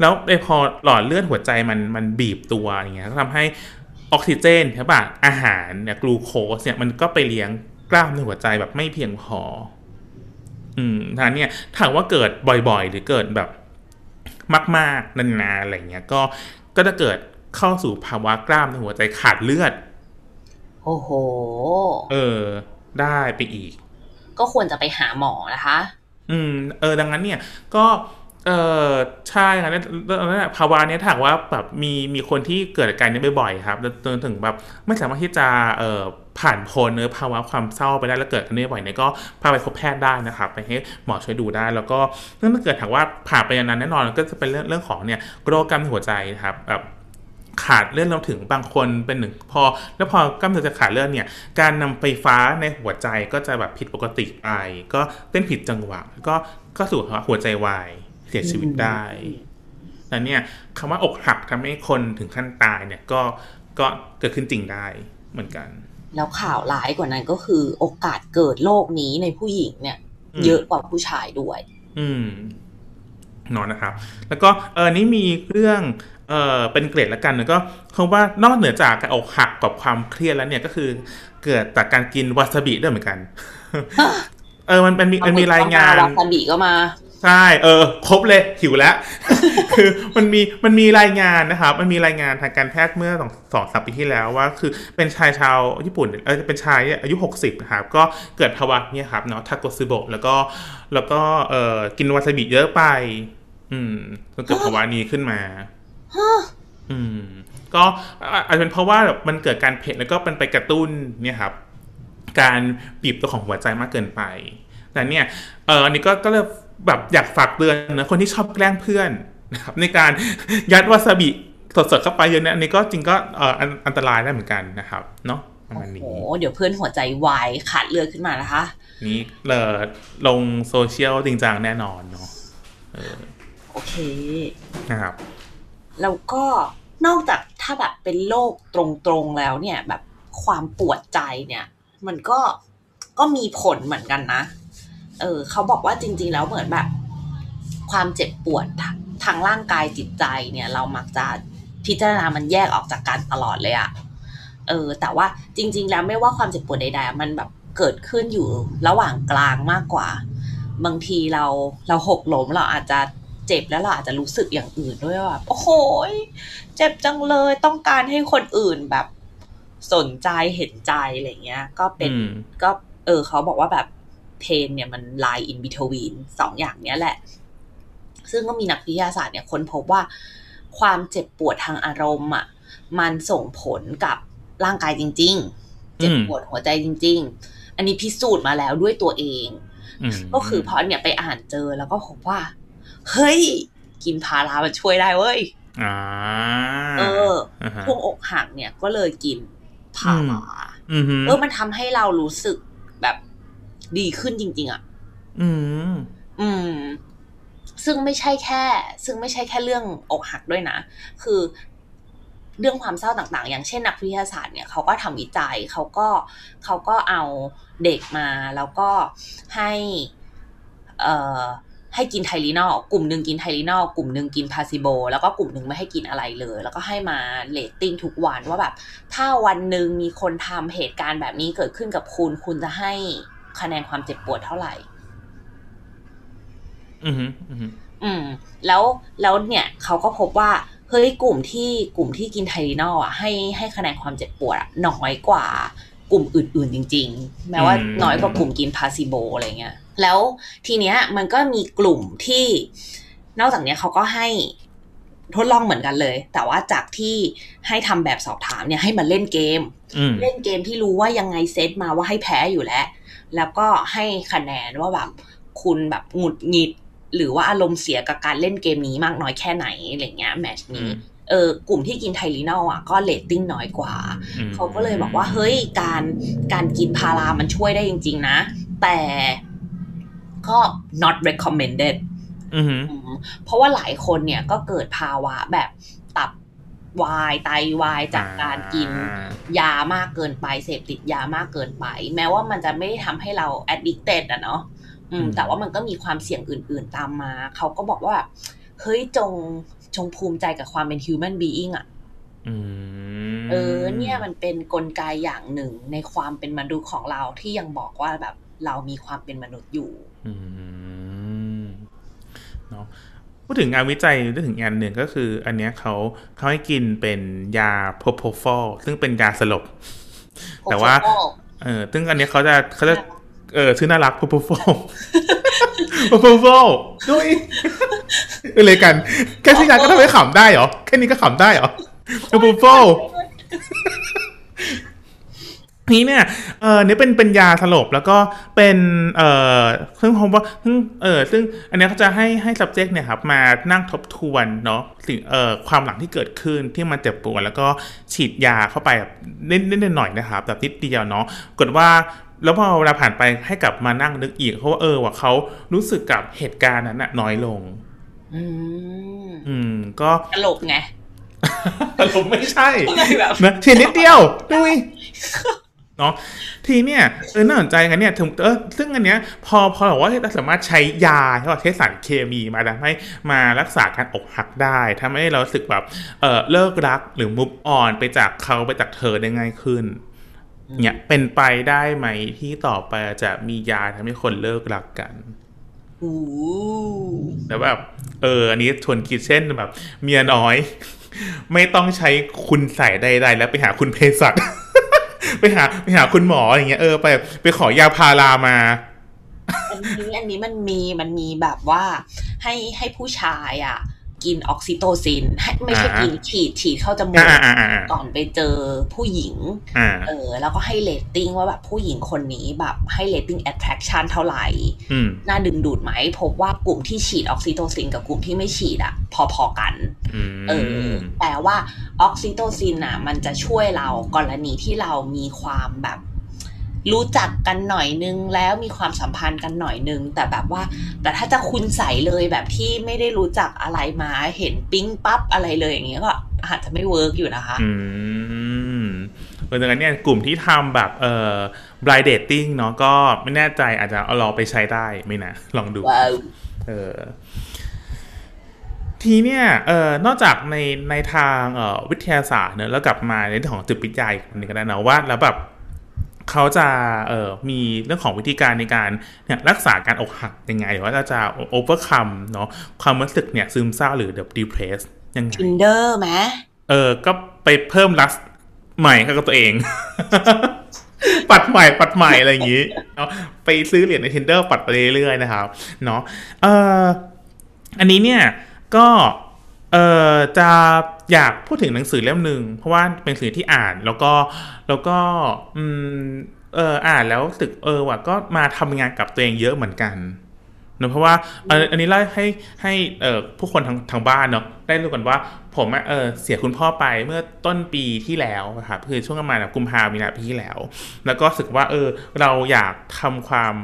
แล้วพอหลอดเลือดหัวใจมันมันบีบตัวอย่างเงี้ยก็ทำให้ออกซิเจนใช่ปะอาหารเนี่ยกลูโคสเนี่ยมันก็ไปเลี้ยงกล้ามเนื้อหัวใจแบบไม่เพียงพอ อืมทางเนี่ยถามว่าเกิดบ่อยๆ หรือเกิดแบบมาก ๆ นานๆอะไรเงี้ย ก็ก็จะเกิดเข้าสู่ภาวะกล้ามในหัวใจขาดเลือด โอ้โห เออ ได้ไปอีก ก็ควรจะไปหาหมอนะคะ อืม เออ ดังนั้นเนี่ย ก็ เออใช่ครับแล้วภาวะนี้ถามว่าแบบมีมีคนที่เกิดอาการนี้บ่อยๆครับจนถึงแบบไม่สามารถที่จะเอ่อผ่านพ้นเนื้อภาวะความเศร้าไปได้แล้วเกิดกันนี้บ่อยเนี่ยก็พาไปพบแพทย์ได้นะครับไปให้หมอช่วยดูได้ แล้วก็เรื่องถ้าเกิดถามว่าผ่านไปนานแน่นอนก็จะเป็นเรื่องเรื่องของเนี่ยโรคกล้ามหัวใจครับแบบขาดเลือดเราถึงบางคนเป็นหนึ่งพอ แล้วพอกล้ามเนื้อจะขาดเลือดเนี่ย การนำไฟฟ้าในหัวใจก็จะแบบผิดปกติไปก็เต้นผิดจังหวะก็ก็สู่หัวใจวาย เสียชีวิตได้แต่เนี่ยคำว่าอกหักทำให้คนถึงขั้นตายเนี่ยก็ก็เกิดขึ้นจริงได้เหมือนกัน แล้วข่าวร้ายกว่านั้นก็คือ โอกาสเกิดโรคนี้ในผู้หญิงเนี่ย เยอะกว่าผู้ชายด้วย อืมนอนนะครับ แล้วก็เออนี่มีเรื่องเออเป็นเกรดละกันแล้วก็คงว่านอกเหนือจากการอกหักกับความเครียดแล้วเนี่ยก็คือ เกิดจากการกินวาซาบิด้วยเหมือนกัน เออมันเป็นมีมันมีรายงานวาซาบิก็มา ใช่ เออ ครบเลย หิวแล้ว คือมันมีมันมีรายงานนะครับ มันมีรายงานทางการแพทย์เมื่อสองสองสามปีที่แล้วว่า คือเป็นชายชาวญี่ปุ่นเออเป็นชายอายุหกสิบนะครับ ก็เกิดภาวะนี้ครับเนาะทาโกซึโบะแล้วก็แล้วก็เออกินวาซาบิเยอะไป อืมก็เกิดภาวะนี้ขึ้นมาอืม ก็อาจจะเป็นเพราะว่าแบบมันเกิดการเผ็ดแล้วก็มันไปกระตุ้นเนี่ยครับ การบีบตัวของหัวใจมากเกินไปแต่เนี่ย เอออันนี้ก็ก็เลย แบบอยากฝากเตือนนะคนที่ชอบแกล้งเพื่อนนะครับในการยัดวาซาบิสดๆเข้าไปเยอะเนี่ยอันนี้ก็จริงก็เอออันตรายได้เหมือนกันนะครับเนาะประมาณนี้โอ้เดี๋ยวเพื่อนหัวใจวายขาดเลือดขึ้นมานะคะ นี่เลยลงโซเชียลจริงจังแน่นอนเนาะโอเคนะครับแล้วก็นอกจากถ้าแบบเป็นโรคตรงๆแล้วเนี่ย แบบความปวดใจเนี่ย มันก็ก็มีผลเหมือนกันนะ เออเขาบอกว่าจริง ๆ แล้วเหมือนแบบ ความเจ็บปวดทางร่างกายจิตใจเนี่ย เรามักจะพิจารณามันแยกออกจากกันตลอดเลยอะเออ แต่ว่าจริง ๆ แล้วไม่ว่าความเจ็บปวดใดๆมันแบบเกิดขึ้นอยู่ระหว่างกลางมากกว่า บางทีเราเราหกล้มเราอาจจะเจ็บแล้วเราอาจจะรู้สึกอย่างอื่นด้วยว่าโอ้โหเจ็บจังเลยต้องการให้คนอื่นแบบสนใจเห็นใจอะไรเงี้ย ก็เป็นก็ เออ เขาบอกว่าแบบ เพนเนี่ยมันลายอินบิทวีนสองอย่างเนี้ยแหละ ซึ่งก็มีนักวิทยาศาสตร์เนี่ยค้นพบว่าความเจ็บปวดทางอารมณ์อะมันส่งผลกับร่างกายจริง ๆ เจ็บปวดหัวใจจริง ๆ อันนี้พิสูจน์มาแล้วด้วยตัวเอง ก็คือเพราะเนี่ยไปอ่านเจอแล้วก็พบว่า เฮ้ย กินพารามันช่วยได้เว้ยเออพวกอกหักเนี่ยก็เลยกินพาราเออมันทำให้เรารู้สึกแบบ ดีขึ้นจริง ๆ อะ อืม อืม ซึ่งไม่ใช่แค่ ซึ่งไม่ใช่แค่เรื่องอกหักด้วยนะ คือเรื่องความเศร้าต่างๆ อย่างเช่นนักวิทยาศาสตร์เนี่ยเขาก็ทำวิจัยเขาก็เขาก็เอาเด็กมาแล้วก็ให้เอ่อให้กินไทลีนอลกลุ่มหนึ่งกินไทลีนอลกลุ่มหนึ่งกิน placebo แล้วก็กลุ่มหนึ่งไม่ให้กินอะไรเลย แล้วก็ให้มาเลตติ้งทุกวันว่าแบบ ถ้าวันหนึ่งมีคนทำเหตุการณ์แบบนี้เกิดขึ้นกับคุณ คุณจะให้ คะแนนความเจ็บปวดเท่าไหร่ อืมอืม แล้วแล้วเนี่ยเขาก็พบว่าเฮ้ยกลุ่มที่กลุ่มที่กินไทลีนอลอะให้ให้คะแนนความเจ็บปวดน้อยกว่ากลุ่มอื่นๆจริง ๆ แม้ว่าน้อยกว่ากลุ่มกินพาซิโบอะไรเงี้ย แล้วทีเนี้ยมันก็มีกลุ่มที่นอกจากเนี้ยเขาก็ให้ทดลองเหมือนกันเลย แต่ว่าจากที่ให้ทำแบบสอบถามเนี่ยให้มาเล่นเกม เล่นเกมที่รู้ว่ายังไงเซตมาว่าให้แพ้อยู่แล้ว แล้วก็ให้คะแนนว่าแบบคุณแบบหงุดหงิด หรือว่าอารมณ์เสียกับการเล่นเกมนี้มากน้อยแค่ไหนอะไรเงี้ยแมชนี้เออกลุ่มที่กินไทลีนอลอะก็เลตติ้งน้อยกว่า เขาก็เลยบอกว่าเฮ้ยการการกินพารามันช่วยได้จริง ๆ นะ แต่ก็ not recommended เพราะว่าหลายคนเนี่ยก็เกิดภาวะแบบตับ วายไตวายจากการกินยามากเกินไปเสพติดยามากเกินไป แม้ว่ามันจะไม่ได้ทำให้เรา addicted อะเนาะแต่ว่ามันก็มีความเสี่ยงอื่น ๆ ตามมา เขาก็บอกว่า เฮ้ยจงจงภูมิใจกับความเป็น human being อะเออ เนี่ยมันเป็นนกลไกอย่างหนึ่งในความเป็นมนุษย์ของเราที่ยังบอกว่าแบบเรามีความเป็นมนุษย์อยู่เนาะ พูดถึงงานวิจัยพูดถึงงานหนึ่งก็คือ อันเนี้ยเขาเขาให้กินเป็นยาโพโพฟอลซึ่งเป็นยาสลบ แต่ว่า เออซึ่งอันเนี้ยเขาจะเขาจะเออชื่อน่ารักโพโพฟอลโพโพฟอลด้วยเลยกัน แค่ชื่อยาก็ทำให้ขำได้เหรอ แค่นี้ก็ขำได้เหรอโพโพฟอล นี้เนี่ย เออนี่เป็น เป็นยาสลบ แล้วก็เป็น เอ่อซึ่งผมว่าซึ่งเออซึ่ง อันนี้เขาจะให้ ให้ subject เนี่ยครับ มานั่งทบทวน เนาะสิ่ง เอ่อความหลังที่เกิดขึ้น ที่มันเจ็บปวด แล้วก็ฉีดยาเข้าไปแบบนิดๆหน่อยๆนะครับ แบบนิดเดียวเนาะ กดว่า แล้วพอเวลาผ่านไปให้กลับมานั่งนึกอีกเพราะว่า เออ ว่าเขารู้สึกกับเหตุการณ์นั้นน้อยลง อืม อืม ก็ตลกไงตลกไม่ใช่นะฉีดนิดเดียวดุย เนาะทีเนี่ยเออน่าสนใจกันเนี่ยถึงเออซึ่งอันเนี้ยพอพอบอกว่าเราสามารถใช้ยาใช่ป่ะใช้สารเคมีมาทำให้มารักษาการอกหักได้ทำให้เราสึกแบบเออเลิกรักหรือมุฟออนไปจากเขาไปจากเธอได้ง่ายขึ้นเนี่ยเป็นไปได้ไหมที่ต่อไปจะมียาทำให้คนเลิกรักกันแล้วแบบเอออันนี้ทวนคิดเช่นแบบ เมียน้อย ไม่ต้องใช้คุณใส่ใดๆแล้วไปหาคุณเภสัช ไปหาไปหาคุณหมออย่างเงี้ยเออไปไปขอยาพารามาอันนี้อันนี้มันมีมันมีแบบว่าให้ให้ผู้ชายอะ กินออกซิโตซิน ไม่ใช่กินฉีดฉีดเข้าจมูกก่อนไปเจอผู้หญิง เออ แล้วก็ให้เลตติ้งว่าแบบผู้หญิงคนนี้แบบให้ rating attraction เท่าไหร่ น่าดึงดูดไหม พบว่ากลุ่มที่ฉีดออกซิโตซินกับกลุ่มที่ไม่ฉีดอะพอๆกัน เออ แต่ว่าออกซิโตซินอะมันจะช่วยเรากรณีที่เรามีความแบบ รู้จักกันหน่อยนึงแล้วมีความสัมพันธ์กันหน่อยนึง แต่แบบว่า แต่ถ้าจะคุณใส่เลยแบบที่ไม่ได้รู้จักอะไรมาเห็นปิ๊งปั๊บอะไรเลยอย่างเงี้ยก็อาจจะไม่เวิร์กอยู่นะคะ อืมเพราะฉะนั้นเนี่ยกลุ่มที่ทำแบบเอ่อ blind dating เนาะก็ไม่แน่ใจอาจจะเอาลองไปใช้ได้ไม่นะลองดูเออทีเนี่ยเอ่อนอกจากในในทางเอ่อวิทยาศาสตร์เนอะแล้วกลับมาในเรื่องของจิตวิทยาอีกนึงก็ได้นะว่าแล้วแบบ เขาจะเอ่อมีเรื่องของวิธีการในการเนี่ยรักษาการอกหักยังไงหรือว่าจะโอเวอร์คัมเนาะความรู้สึกเนี่ยซึมเศร้าหรือเดบดีเพรสยังไง Tinder ไหมเออก็ไปเพิ่มรักใหม่กับตัวเอง ปัดใหม่ปัดใหม่อะไรอย่างนี้เนาะไปซื้อเหรียญใน Tinder ปัดไปเรื่อยๆนะครับเนาะเอ่ออันนี้เนี่ยก็เอ่อจะ อยากพูดถึงหนังสือเล่มหนึ่งเพราะว่าเป็นสื่อที่อ่านแล้วก็แล้วก็อืมเอออ่านแล้วสึกเออว่ะก็มาทำงานกับตัวเองเยอะเหมือนกันเนอะเพราะว่าอันนี้เล่าให้ให้เออผู้คนทางทางบ้านเนาะได้รู้กันว่า ผมเออเสียคุณพ่อไปเมื่อต้นปีที่แล้วครับคือช่วงประมาณกุมภาพันธ์มีนาปีที่แล้ว แล้วก็สึกว่าเออเราอยากทำความ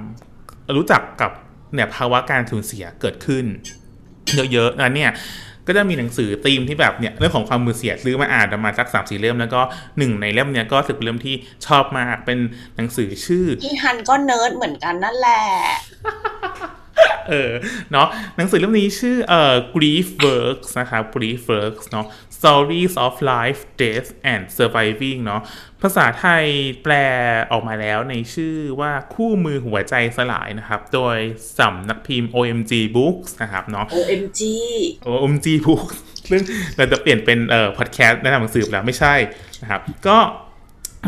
รู้จักกับเนี่ยภาวะการสูญเสียเกิดขึ้น เยอะๆนะเนี่ย ก็จะมีหนังสือธีมที่แบบเนี่ยเรื่องของความมือเสียซื้อมาอ่านประมาณสักสามสี่เล่มแล้วก็หนึ่งในเล่มเนี้ยก็สึกเป็นเล่มที่ชอบมากเป็นหนังสือชื่อพี่ฮันก็เนิร์ดเหมือนกันนั่นแหละ เออเนาะหนังสือเล่มนี้ชื่อเอ่อ grief works นะครับ grief works เนาะ stories of life death and surviving เนาะภาษาไทยแปลออกมาแล้วในชื่อว่าคู่มือหัวใจสลายนะครับ โดยสำนักพิมพ์ OMG Books นะครับเนาะ OMG OMG Books ซึ่งเราจะเปลี่ยนเป็นเอ่อพอดแคสต์แนะนำหนังสือแล้วไม่ใช่นะครับ ก็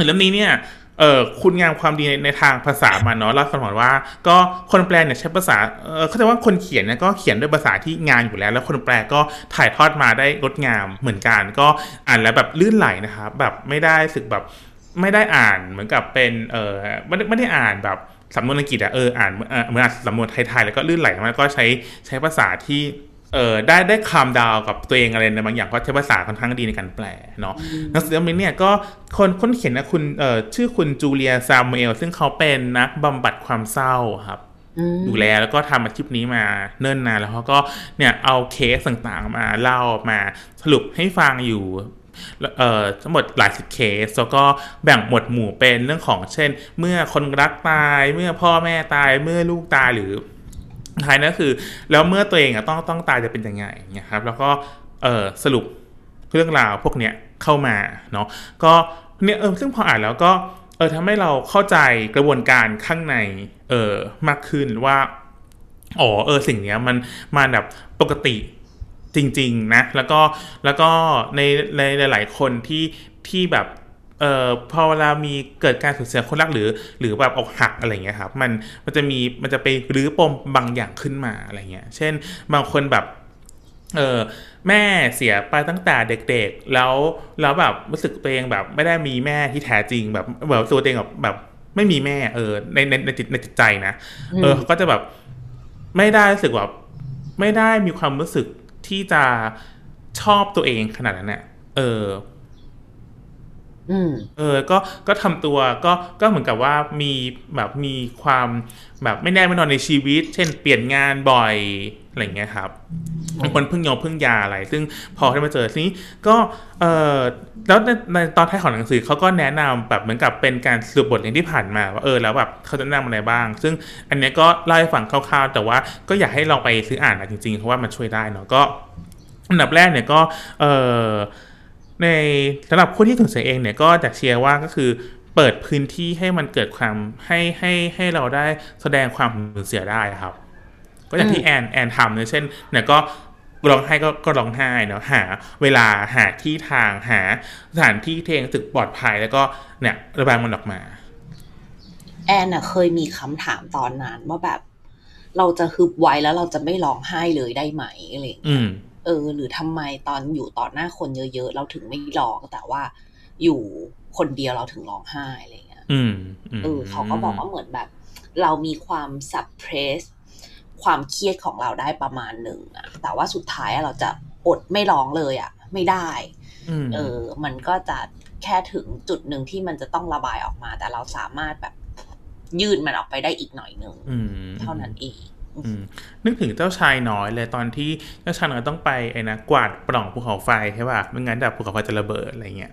เล่มนี้เนี่ย เออคุณงามความดีในในทางภาษามันเนาะเล่าสมมติว่า ก็คนแปลเนี่ยใช้ภาษาเออเขาจว่าคนเขียนเนี่ยก็เขียนด้วยภาษาที่งานอยู่แล้ว แล้วคนแปลก็ถ่ายทอดมาได้งดงามเหมือนกัน ก็อ่านแล้วแบบลื่นไหลนะครับแบบไม่ได้สึกแบบไม่ได้อ่านเหมือนกับเป็นเออไม่ได้ไม่ได้อ่านแบบสำนวนอังกฤษอะเอออ่านเหมือนอ่านสำนวนไทยๆแล้วก็ลื่นไหลมากก็ใช้ใช้ภาษาที่ เออได้ได้คำดาวกับตัวเองอะไรในบางอย่างเพราะใช้ภาษาค่อนข้างดีในการแปลเนาะหนังสือเล่มนี้เนี่ยก็คนคนเขียนนะคุณเอ่อชื่อคุณจูเลียซามูเอลซึ่งเขาเป็นนักบำบัดความเศร้าครับดูแลแล้วก็ทำอาชีพนี้มาเนิ่นนานแล้วเขาก็เนี่ยเอาเคสต่างๆมาเล่ามาสรุปให้ฟังอยู่เอ่อทั้งหมดหลายสิบเคสแล้วก็แบ่งหมวดหมู่เป็นเรื่องของเช่น เมื่อคนรักตายเมื่อพ่อแม่ตายเมื่อลูกตายหรือ ท้ายนั่นคือ แล้วเมื่อตัวเองอะต้องต้องตายจะเป็นยังไงเนี่ยครับแล้วก็เออสรุปเรื่องราวพวกเนี้ยเข้ามาเนาะก็เนี่ยเออซึ่งพออ่านแล้วก็เออทำให้เราเข้าใจกระบวนการข้างในเออมากขึ้นว่าอ๋อเออสิ่งเนี้ยมันมาแบบปกติจริง ๆ นะ แล้วก็แล้วก็ในในหลาย ๆ คนที่ที่แบบ เอ่อพอเวลามีเกิดการสูญเสียคนรักหรือ หรือแบบอกหักอะไรเงี้ยครับมันมันจะมีมันจะไปรื้อปมบางอย่างขึ้นมาอะไรเงี้ยเช่นบางคนแบบเออแม่เสียไปตั้งแต่เด็กๆ แล้วแล้วแบบรู้สึกตัวเองแบบไม่ได้มีแม่ที่แท้จริงแบบแบบตัวเองแบบแบบไม่มีแม่ เออในในในจิตในจิตใจนะเออก็จะแบบไม่ได้รู้สึกแบบไม่ได้มีความรู้สึกที่จะชอบตัวเองขนาดนั้นเนี่ยเออ เออ ก็ ก็ทำตัว ก็ ก็เหมือนกับว่ามีแบบมีความแบบไม่แน่ไม่นอนในชีวิต เช่น เปลี่ยนงานบ่อยอะไรเงี้ยครับบางคนพึ่งยอมพึ่งยาอะไร ซึ่งพอได้มาเจอทีนี้ก็เออแล้วในในตอนท้ายของหนังสือเขาก็แนะนำแบบเหมือนกับเป็นการสรุปบทเรียนที่ผ่านมาว่าเออแล้วแบบเขาจะแนะนำอะไรบ้าง ซึ่งอันนี้ก็เล่าให้ฟังคร่าวๆ แต่ว่าก็อยากให้ลองไปซื้ออ่านนะจริงๆ เพราะว่ามันช่วยได้เนาะก็อันดับแรกเนี่ยก็เออ ในสำหรับผู้ที่สูญเสียเองเนี่ยก็จะเชียร์ว่าก็คือเปิดพื้นที่ให้มันเกิดความให้ให้ให้เราได้แสดงความสูญเสียได้ครับ ก็อย่างที่แอนแอนทำเนี่ยเช่นเนี่ยก็ร้องไห้ก็ก็ร้องไห้เนาะหา เวลาหาที่ทางหาสถานที่เทงสึกปลอดภัยแล้วก็เนี่ยระบายมันออกมา แอนอะเคยมีคำถามตอนนั้นว่าแบบ เราจะฮึบไว้แล้วเราจะไม่ร้องไห้เลยได้ไหมอะไรอย่างเงี้ย เออ หรือทำไมตอนอยู่ต่อหน้าคนเยอะๆ เราถึงไม่ร้อง แต่ว่าอยู่คนเดียวเราถึงร้องไห้อะไรเงี้ยเออเขาก็บอกว่าเหมือนแบบ เรามีความสับเพรสความเครียดของเราได้ประมาณหนึ่งอะแต่ว่าสุดท้ายเราจะอดไม่ร้องเลยอะไม่ได้เออ มันก็จะแค่ถึงจุดหนึ่งที่มันจะต้องระบายออกมา แต่เราสามารถแบบยืดมันออกไปได้อีกหน่อยหนึ่งเท่านั้นเอง นึกถึงเจ้าชายน้อยเลยตอนที่เจ้าชายน้อยต้องไปไอ้นะกวาดปล่องภูเขาไฟใช่ป่ะไม่งั้นแบบภูเขาไฟจะระเบิดอะไรเงี้ย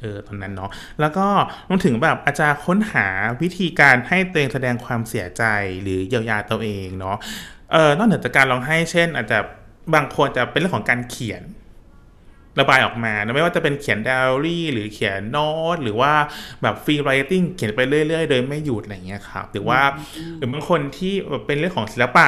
เออตอนนั้นเนาะแล้วก็รวมถึงแบบอาจารย์ค้นหาวิธีการให้ตัวเองแสดงความเสียใจหรือเยียวยาตัวเองเนาะเออนอกเหนือจากการลองให้เช่น อาจจะบางคนจะเป็นเรื่องของการเขียน ระบายออกมาไม่ว่าจะเป็นเขียนไดอารี่ หรือเขียนโน้ตหรือว่าแบบฟรีไรติงเขียนไปเรื่อยๆ โดยไม่หยุดอะไรเงี้ยครับ หรือว่าหรือบางคนที่เป็นเรื่องของศิลปะ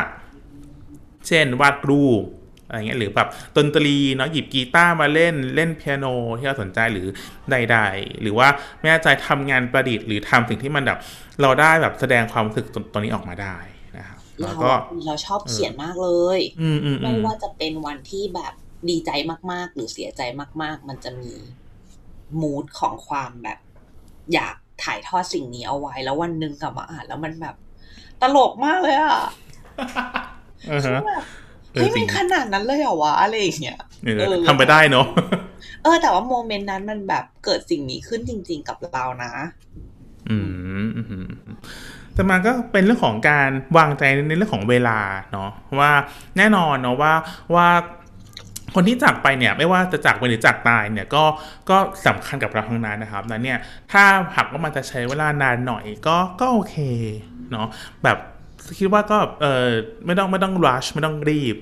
เช่นวาดรูปอะไรเงี้ยหรือแบบดนตรีเนาะหยิบกีตาร์มาเล่นเล่นเปียโนที่เราสนใจหรือใดๆ หรือว่าไม่แน่ใจทำงานประดิษฐ์หรือทำสิ่งที่มันแบบเราได้แบบแสดงความรู้สึกตรงนี้ออกมาได้นะครับแล้วก็เราชอบเขียนมากเลย ไม่ว่าจะเป็นวันที่แบบ ดีใจมาก ๆ หรือเสียใจมาก ๆ มันจะมีมูดของความแบบ อยากถ่ายทอดสิ่งนี้เอาไว้ แล้ววันหนึ่งกลับมาอ่านแล้วมันแบบ ตลกมากเลยอะแบบเฮ้ยมันขนาดนั้นเลยเหรอวะอะไรอย่างเงี้ยทำไปได้เนาะเออ แต่ว่าโมเมนต์นั้นมันแบบเกิดสิ่งนี้ขึ้นจริง ๆ กับเรานะ อืมแต่มันก็เป็นเรื่องของการวางใจในเรื่องของเวลาเนาะว่าแน่นอนเนาะว่าว่า คนที่จากไปเนี่ยไม่ว่าจะจากไปหรือจากตายเนี่ยก็ก็สำคัญกับเราทั้งนั้นนะครับนั้นเนี่ยถ้าหากว่ามันจะใช้เวลานานหน่อยก็ก็โอเคเนาะแบบคิดว่าก็เออไม่ต้องไม่ต้องรัชไม่ต้องรีบ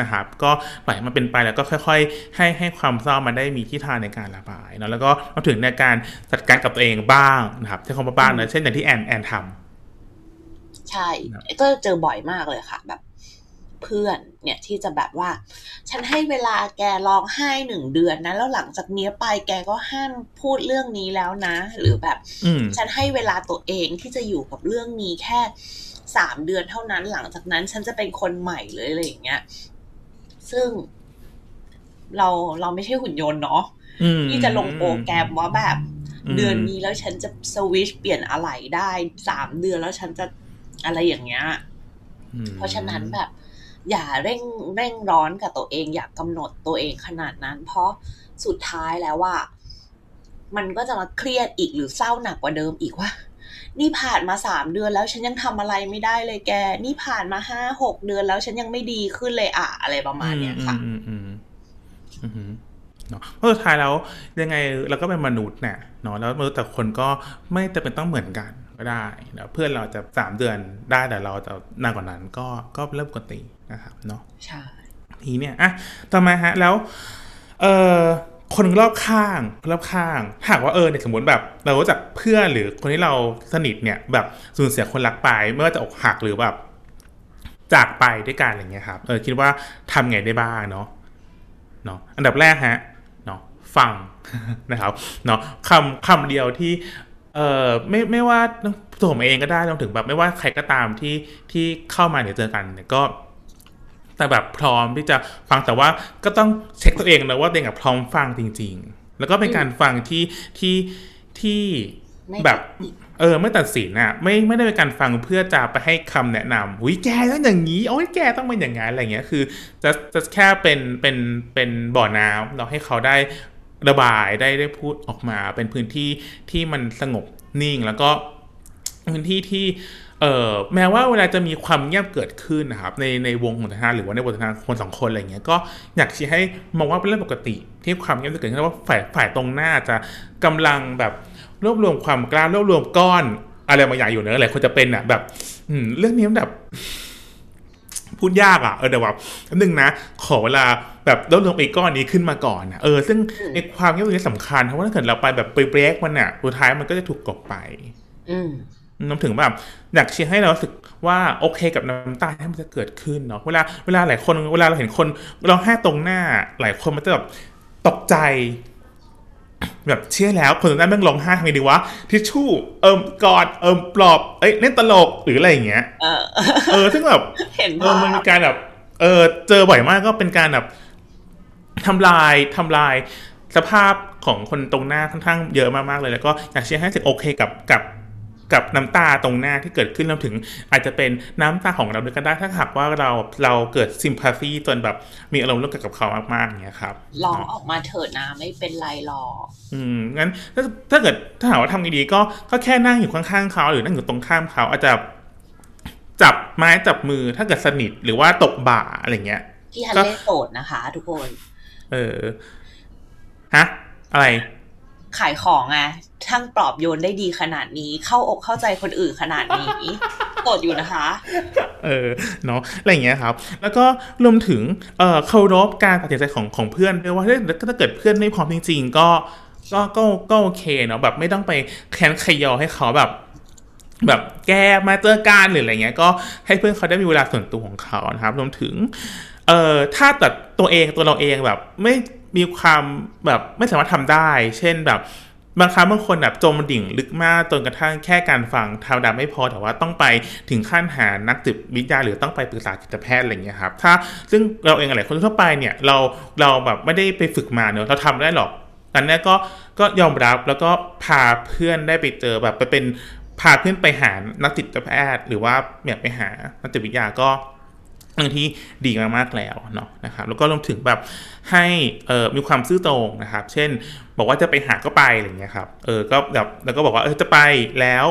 นะครับก็ปล่อยมันเป็นไปแล้วก็ค่อย ๆ ให้ให้ความเศร้ามันได้มีที่ทางในการระบายเนาะแล้วก็มาถึงในการจัดการกับตัวเองบ้างนะครับใช้คำว่าบ้างนะเช่นอย่างที่แอนแอนทำใช่ก็เจอบ่อยมากเลยค่ะแบบ เพื่อนเนี่ยที่จะแบบว่า ฉันให้เวลาแกร้องไห้หนึ่งเดือนนะ แล้วหลังจากนี้ไปแกก็ห้ามพูดเรื่องนี้แล้วนะ หรือแบบฉันให้เวลาตัวเองที่จะอยู่กับเรื่องนี้แค่สามเดือนเท่านั้นหลังจากนั้นฉันจะเป็นคนใหม่เลยอะไรอย่างเงี้ย ซึ่งเราเราไม่ใช่หุ่นยนต์เนาะที่จะลงโปรแกรมว่าแบบ เดือนนี้แล้วฉันจะสวิชเปลี่ยนอะไรได้สามเดือนแล้วฉันจะอะไรอย่างเงี้ย เพราะฉะนั้นแบบ อย่าเร่งเร่งร้อนกับตัวเอง อย่ากกำหนดตัวเองขนาดนั้น เพราะสุดท้ายแล้วว่า มันก็จะมาเครียดอีกหรือเศร้าหนักกว่าเดิมอีกว่า นี่ผ่านมาสามเดือนแล้วฉันยังทำอะไรไม่ได้เลยแก นี่ผ่านมาห้าหกเดือนแล้วฉันยังไม่ดีขึ้นเลยอะอะไรประมาณเนี้ยค่ะอืมอืมอืมเนาะเพราะสุดท้ายแล้วยังไงเราก็เป็นมนุษย์เนี่ยเนาะแล้วมนุษย์แต่คนก็ไม่จะเป็นต้องเหมือนกันก็ได้เพื่อนเราจะสามเดือนได้แต่เราจะนานกว่านั้นก็ก็เริ่มปกติ นะครับเนาะใช่ทีเนี่ยอะต่อมาฮะแล้ว เออคนรอบข้างรอบข้างหากว่าเออเนี่ยสมมติแบบ เรารู้จักเพื่อนหรือคนที่เราสนิทเนี่ย แบบสูญเสียคนรักไปไม่ว่าจะอกหักหรือแบบจากไปด้วยกันอะไรเงี้ยครับ เออคิดว่าทำไงได้บ้างเนาะเนาะอันดับแรกฮะเนาะฟังนะครับเนาะคำคำเดียวที่เออไม่ไม่ว่าตัวผมเองก็ได้รวมถึงแบบไม่ว่าใครก็ตามที่ที่เข้ามาเดี๋ยวเจอกันเนี่ยก็ แต่แบบพร้อมที่จะฟังแต่ว่าก็ต้องเช็คตัวเองนะว่าตัวเองพร้อมฟังจริง ๆ แล้วก็เป็นการฟังที่ที่ที่แบบเออไม่ตัดสินอะไม่ไม่ได้เป็นการฟังเพื่อจะไปให้คำแนะนำอุ้ยแกต้องอย่างนี้โอ้ยแกต้องเป็นอย่างนั้นอะไรเงี้ยคือจะจะแค่เป็นเป็นเป็นบ่อน้ำเราให้เขาได้ระบายได้ได้พูดออกมา เป็นพื้นที่ที่มันสงบนิ่งแล้วก็พื้นที่ที่ เอ่อแม้ว่าเวลาจะมีความเงียบเกิดขึ้นนะครับในในวงของทหารหรือว่าในบททานคนสองคนอะไรเงี้ยก็อยากชี้ให้มองว่าเป็นเรื่องปกติ ที่ความเงียบจะเกิดขึ้นว่าฝ่ายฝ่ายตรงหน้าจะกำลังแบบรวบรวมความกล้ารวบรวมก้อนอะไรบางอย่างอยู่เนอะอะไรคนจะเป็นอะแบบอืเรื่องนี้มันแบบพูดยากอะเออเดี๋ยวแบบนึงนะ ขอเวลาแบบลดลงไอ้ก้อนนี้ขึ้นมาก่อนเออซึ่งในความเงียบนี้สำคัญเพราะว่าถ้าเกิดเราไปแบบไปเบรกมันเนี่ยสุดท้ายมันก็จะถูกกบไป อืม น้ำถึงแบบอยากเชียร์ให้เราสึกว่าโอเคกับน้ำตาที่มันจะเกิดขึ้นเนาะเวลาเวลาหลายคนเวลาเราเห็นคนเราแห้ตรงหน้า หลายคนมันจะแบบตกใจ แบบเชื่อแล้ว คนนั้นแม่งร้องไห้ทำไงดีวะทิชชู่เอิมกอดเอิมปลอบเอ้ยเล่นตลกหรืออะไรอย่างเงี้ยเออซึ่งแบบเออมันมีการแบบเออเจอบ่อยมากก็เป็นการแบบทำลายทำลายสภาพของคนตรงหน้าค่อนข้างเยอะมากๆเลยแล้วก็อยากเชื่อให้สึกโอเคกับกับ กับน้ำตาตรงหน้าที่เกิดขึ้นเราถึง อาจจะเป็นน้ำตาของเราด้วยกันได้ถ้าหากว่าเราเราเกิดซิมพัซีจนแบบมีอารมณ์ร่วมกับเขามากๆเนี้ยครับลองออกมาเถิดนะไม่เป็นไรหรอกอืมงั้นถ้าถ้าเกิดถ้าหากว่าทำดีก็ก็แค่นั่งอยู่ข้างๆเขาหรือนั่งอยู่ตรงข้ามเขาอาจจะจับไม้จับมือถ้าเกิดสนิทหรือว่าตกบ่าอะไรเงี้ยพี่ฮันเล่โสดนะคะ ทุกคน เออฮะอะไร ขายของไง ช่างปลอบโยนได้ดีขนาดนี้ เข้าอกเข้าใจคนอื่นขนาดนี้โสดอยู่นะคะ เออเนาะอะไรอย่างเงี้ยครับ แล้วก็รวมถึงเอ่อเคารพการตัดสินใจของของเพื่อนด้วยว่าถ้าเกิดเพื่อนไม่พร้อมจริง ๆ ก็ก็ก็ก็โอเคเนาะแบบไม่ต้องไปแค้นขยอให้เขาแบบ แบบแกมาเจอการหรืออะไรเงี้ย ก็ให้เพื่อนเขาได้มีเวลาส่วนตัวของเขานะครับรวมถึง เอ่อถ้าแต่ตัวเองตัวเราเองแบบไม่มีความแบบไม่สามารถทำได้ เช่นแบบ บางครั้งบางคนแบบจมดิ่งลึกมากจนกระทั่งแค่การฟังทาวดาไม่พอแต่ว่าต้องไปถึงขั้นหานักจิตวิทยาหรือต้องไปปรึกษาจิตแพทย์อะไรเงี้ยครับถ้าซึ่งเราเองอะไรคนทั่วไปเนี่ยเราเราแบบไม่ได้ไปฝึกมาเนอะเราทำได้หรอกอันนี้ก็ก็ยอมรับแล้วก็พาเพื่อนได้ไปเจอแบบไปเป็นพาเพื่อนไปหานักจิตแพทย์ หรือว่าเนี่ยไปหานักจิตวิทยาก็ งที่ดีมากๆแล้วเนาะนะครับแล้วก็รวมถึงแบบให้เอ่อมีความซื่อตรงนะครับ เช่น บอกว่าจะไปหาก็ไปอะไรเงี้ยครับเออก็แบบแล้วก็บอกว่าเออจะไปแล้ว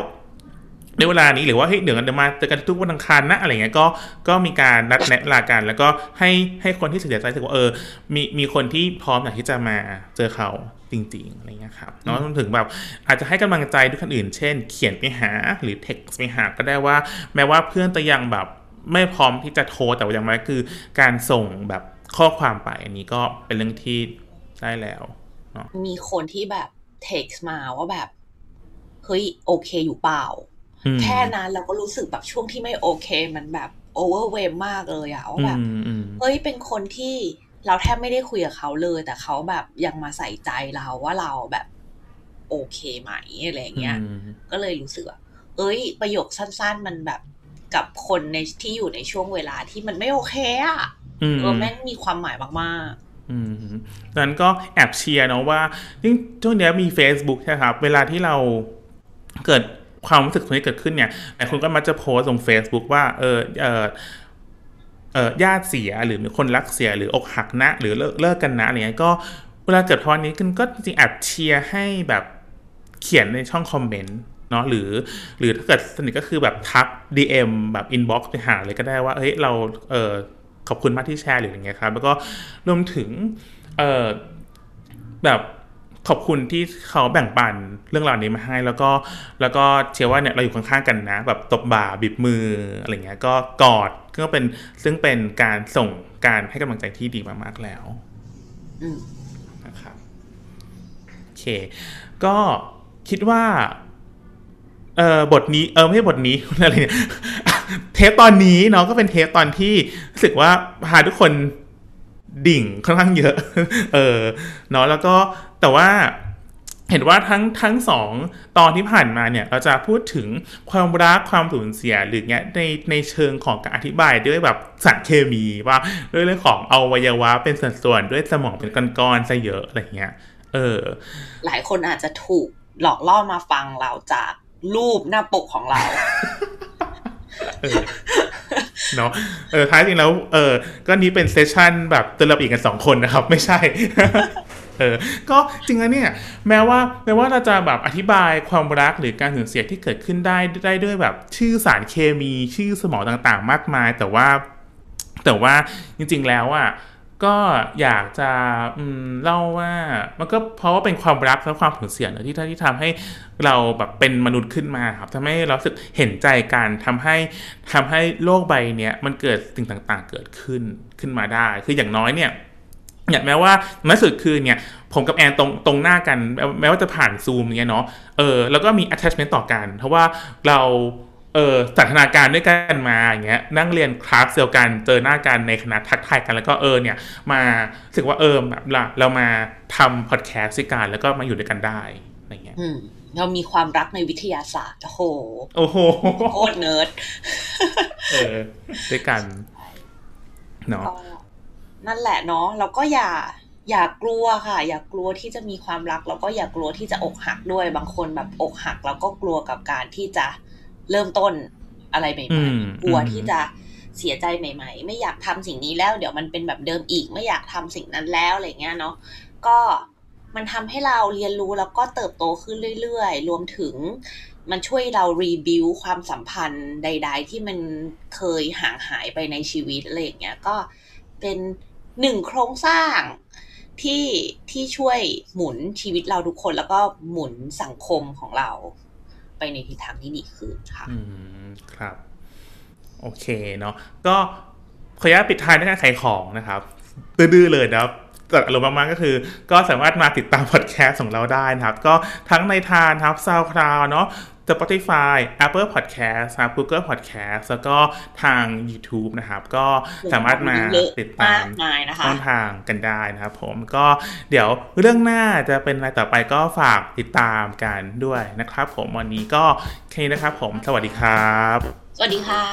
ในเวลานี้หรือว่าเฮ้ยเดี๋ยวกันมาเจอกันทุกวันอังคารนะอะไรเงี้ยก็ก็มีการนัดแนะลากันแล้วก็ให้ให้คนที่เสียใจรู้สึกว่าเออมีมีคนที่พร้อมอยากที่จะมาเจอเขาจริงๆอะไรเงี้ยครับเนาะรวมถึงแบบอาจจะให้กำลังใจด้วยคนอื่น เช่น เขียนไปหาหรือเท็กซ์ไปหาก็ได้ว่า แม้ว่าเพื่อนจะยังแบบ ไม่พร้อมที่จะโทรแต่ว่าอย่างไรคือ การส่งแบบข้อความไปอันนี้ก็เป็นเรื่องที่ได้แล้วเนาะมีคนที่แบบเท็กซ์มาว่าแบบเฮ้ยโอเคอยู่เปล่า แค่นั้นเราก็รู้สึกแบบช่วงที่ไม่โอเค มันแบบโอเวอร์เวมมากเลยอะว่าแบบเฮ้ยเป็นคนที่เราแทบไม่ได้คุยกับเขาเลย แต่เขาแบบยังมาใส่ใจเราว่าเราแบบโอเคไหมอะไรเงี้ย ก็เลยรู้สึกว่าเอ้ย ประโยคสั้น ๆ มันแบบ กับคนในที่อยู่ในช่วงเวลาที่มันไม่โอเคอะเออแม่งมีความหมายมากๆอืมนั้นก็แอบเชียร์เนาะว่า่ช่วงนี้มี Facebook ใช่ครับ เวลาที่เราเกิดความรู้สึกตรงนี้เกิดขึ้นเนี่ยหลายคนก็มักจะโพสต์ลง Facebook ว่า เออเออเออญาติเสียหรือมีคนรักเสียหรืออกหักนะ หรือเลิกเลิกกันนะอะไรเงี้ยก็เวลาเกิดภาวะนี้ขึ้นก็จริงๆแอบเชียร์ให้แบบเขียนในช่องคอมเมนต์ เนาะหรือหรือถ้าเกิดสนิทก็คือแบบทัก DM แบบ inbox ไปหาเลยก็ได้ว่าเฮ้ยเราเออขอบคุณมากที่แชร์หรืออย่างเงี้ยครับ แล้วก็รวมถึงเออแบบขอบคุณที่เขาแบ่งปันเรื่องราวนี้มาให้ แล้วก็แล้วก็เชื่อว่าเนี่ยเราอยู่ข้างๆกันนะ แบบตบบ่าบีบมืออะไรเงี้ยก็กอดก็เป็นซึ่งเป็นการส่งการให้กำลังใจที่ดีมากๆแล้วนะครับโอเค ก็คิดว่า เออบทนี้เออไม่ใช่บทนี้อะไรเนี่ยเทปตอนนี้เนาะก็เป็นเทปตอนที่รู้สึกว่าพาทุกคนดิ่งค่อนข้างเยอะ เออเนาะแล้วก็แต่ว่าเห็นว่าทั้งทั้งสองตอนที่ผ่านมาเนี่ย เราจะพูดถึงความรักความสูญเสียหรือเงี้ยในในเชิงของการอธิบายด้วยแบบสารเคมีว่าด้วยเรื่องของอวัยวะเป็นส่วนด้วยสมองเป็นก้อนๆซะเยอะอะไรเงี้ย เออ หลายคนอาจจะถูกหลอกล่อมาฟังเราจาก รูปหน้าปกของเราเนาะเออท้ายจริงแล้ว เออก็นี้เป็นเซสชันแบบเตือนเราอีกกันสองคนนะครับ ไม่ใช่เออก็จริงแล้วเนี่ย แม้ว่าแม้ว่าเราจะแบบอธิบายความรักหรือการสูญเสียที่เกิดขึ้นได้ได้ด้วยแบบ ชื่อสารเคมีชื่อสมองต่างๆ มากมาย แต่ว่า แต่ว่าจริง ๆ แล้วอะ ก็อยากจะเล่าว่ามันก็เพราะว่าเป็นความรักและความสูญเสียนะที่ที่ทำให้เราแบบเป็นมนุษย์ขึ้นมาครับทำให้เราสึกเห็นใจกันทำให้ทำให้โลกใบเนี้ยมันเกิดสิ่งต่างๆ เกิดขึ้นขึ้นมาได้ คืออย่างน้อยเนี่ยเนี่ยแม้ว่าแม้สุดคือเนี่ยผมกับแอนตรงตรงหน้ากัน แม้ว่าจะผ่านซูมเนี่ยเนาะเออแล้วก็มี attachment ต่อกัน เพราะว่าเรา เออสันทนาการด้วยกันมาอย่างเงี้ยนั่งเรียนคลาสเดียวกันเจอหน้ากันในคณะทักทายกันแล้วก็เออเนี่ย รู้สึกว่าเออแบบเรามาทำพอดแคสต์กันแล้วก็มาอยู่ด้วยกันได้อะไรเงี้ยเรามีความรักในวิทยาศาสตร์ โอ้โหโอ้โหโคตรเนิร์ดเออด้วยกันเนาะนั่นแหละเนาะเราก็อย่าอย่ากลัวค่ะ อย่ากลัวที่จะมีความรัก แล้วก็อย่ากลัวที่จะอกหักด้วยบางคนแบบอกหัก แล้วก็กลัวกับการที่จะ เริ่มต้นอะไรใหม่ๆกลัวที่จะเสียใจใหม่ ๆ ไม่อยากทำสิ่งนี้แล้วเดี๋ยวมันเป็นแบบเดิมอีกไม่อยากทำสิ่งนั้นแล้วอะไรเงี้ยเนาะก็มันทำให้เราเรียนรู้แล้วก็เติบโตขึ้นเรื่อยๆ รวมถึงมันช่วยเรารีบิวความสัมพันธ์ใด ๆ ที่มันเคยห่างหายไปในชีวิตอะไรอย่างเงี้ยก็เป็นหนึ่งโครงสร้างที่ที่ช่วยหมุนชีวิตเราทุกคนแล้วก็หมุนสังคมของเรา ไปในทิศทางที่ดีขึ้นค่ะอืมครับ โอเคเนาะก็ขออนุญาตปิดท้ายด้วยการขายของนะครับดื้อเลยนะครับ แต่อารมณ์มากๆก็คือ ก็สามารถมาติดตามพอดแคสต์ของเราได้นะครับ ก็ทั้งในทานครับซาวคลาวเนาะ Spotify Apple Podcast ครับ Google Podcast แล้วก็ทาง YouTube นะครับ ก็สามารถมาติดตามช่องทางกันได้นะครับผมก็เดี๋ยวเรื่องหน้าจะเป็นอะไรต่อไปก็ฝากติดตามกันด้วยนะครับผมวันนี้ก็แค่นี้นะครับผม สวัสดีครับ สวัสดีค่ะ